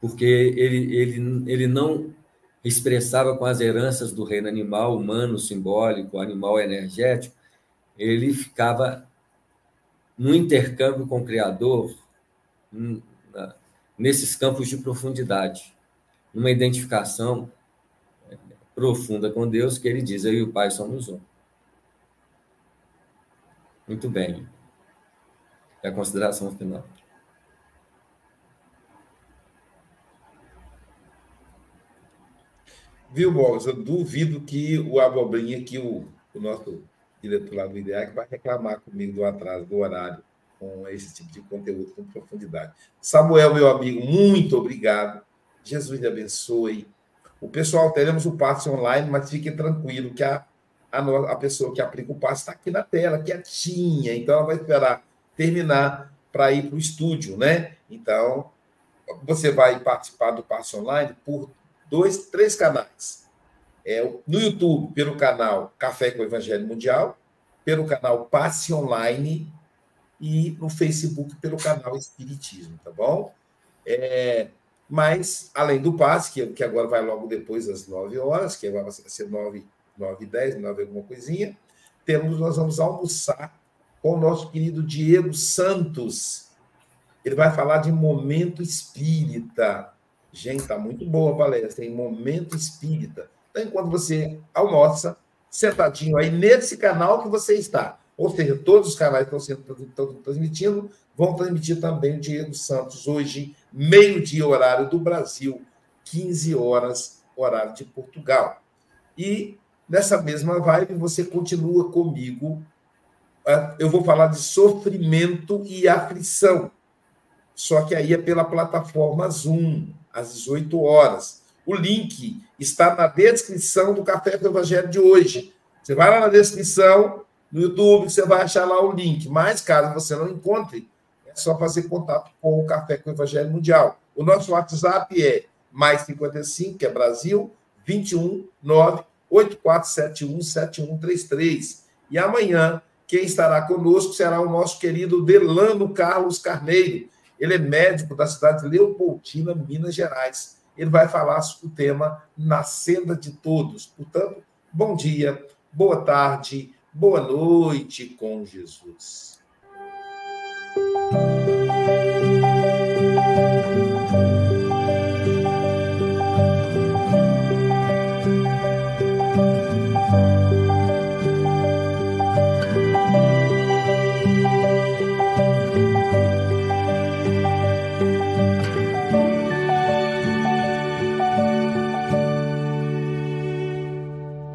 Porque ele, ele, ele não expressava com as heranças do reino animal, humano, simbólico, animal energético, ele ficava no intercâmbio com o Criador, nesses campos de profundidade, numa identificação é, profunda com Deus, que ele diz: Eu e o Pai somos um. Muito bem. É a consideração final. Viu, Bogas? Eu duvido que o Abobrinha, que o, o nosso diretor lá do IDEAC, vai reclamar comigo do atraso do horário com esse tipo de conteúdo com profundidade. Samuel, meu amigo, muito obrigado. Jesus lhe abençoe. O pessoal, teremos o passe online, mas fique tranquilo que a, a, a pessoa que aplica o passe está aqui na tela, quietinha. Então, ela vai esperar terminar para ir para o estúdio, né? Então, você vai participar do passe online por dois, três canais. É, no YouTube, pelo canal Café com o Evangelho Mundial, pelo canal Passe Online e no Facebook pelo canal Espiritismo, tá bom? É, mas, além do passe, que, que agora vai logo depois das 9 horas, que vai ser 9, 9 e 10, 9 alguma coisinha, temos, nós vamos almoçar com o nosso querido Diego Santos. Ele vai falar de momento espírita. Gente, tá muito boa a palestra, em momento espírita. Então, enquanto você almoça, sentadinho aí nesse canal que você está. Ou seja, todos os canais que estão sendo transmitindo vão transmitir também o Diego Santos hoje, meio-dia, horário do Brasil, 15 horas, horário de Portugal. E nessa mesma vibe, você continua comigo. Ah, eu vou falar de sofrimento e aflição. Só que aí é pela plataforma Zoom às 18 horas. O link está na descrição do Café do Evangelho de hoje. Você vai lá na descrição, no YouTube, você vai achar lá o link. Mas, caso você não encontre, é só fazer contato com o Café com o Evangelho Mundial. O nosso WhatsApp é mais 55, que é Brasil, 21 9 8471 7133. E amanhã, quem estará conosco será o nosso querido Delano Carlos Carneiro, ele é médico da cidade de Leopoldina, Minas Gerais. Ele vai falar sobre o tema Na Senda de Todos. Portanto, bom dia, boa tarde, boa noite com Jesus.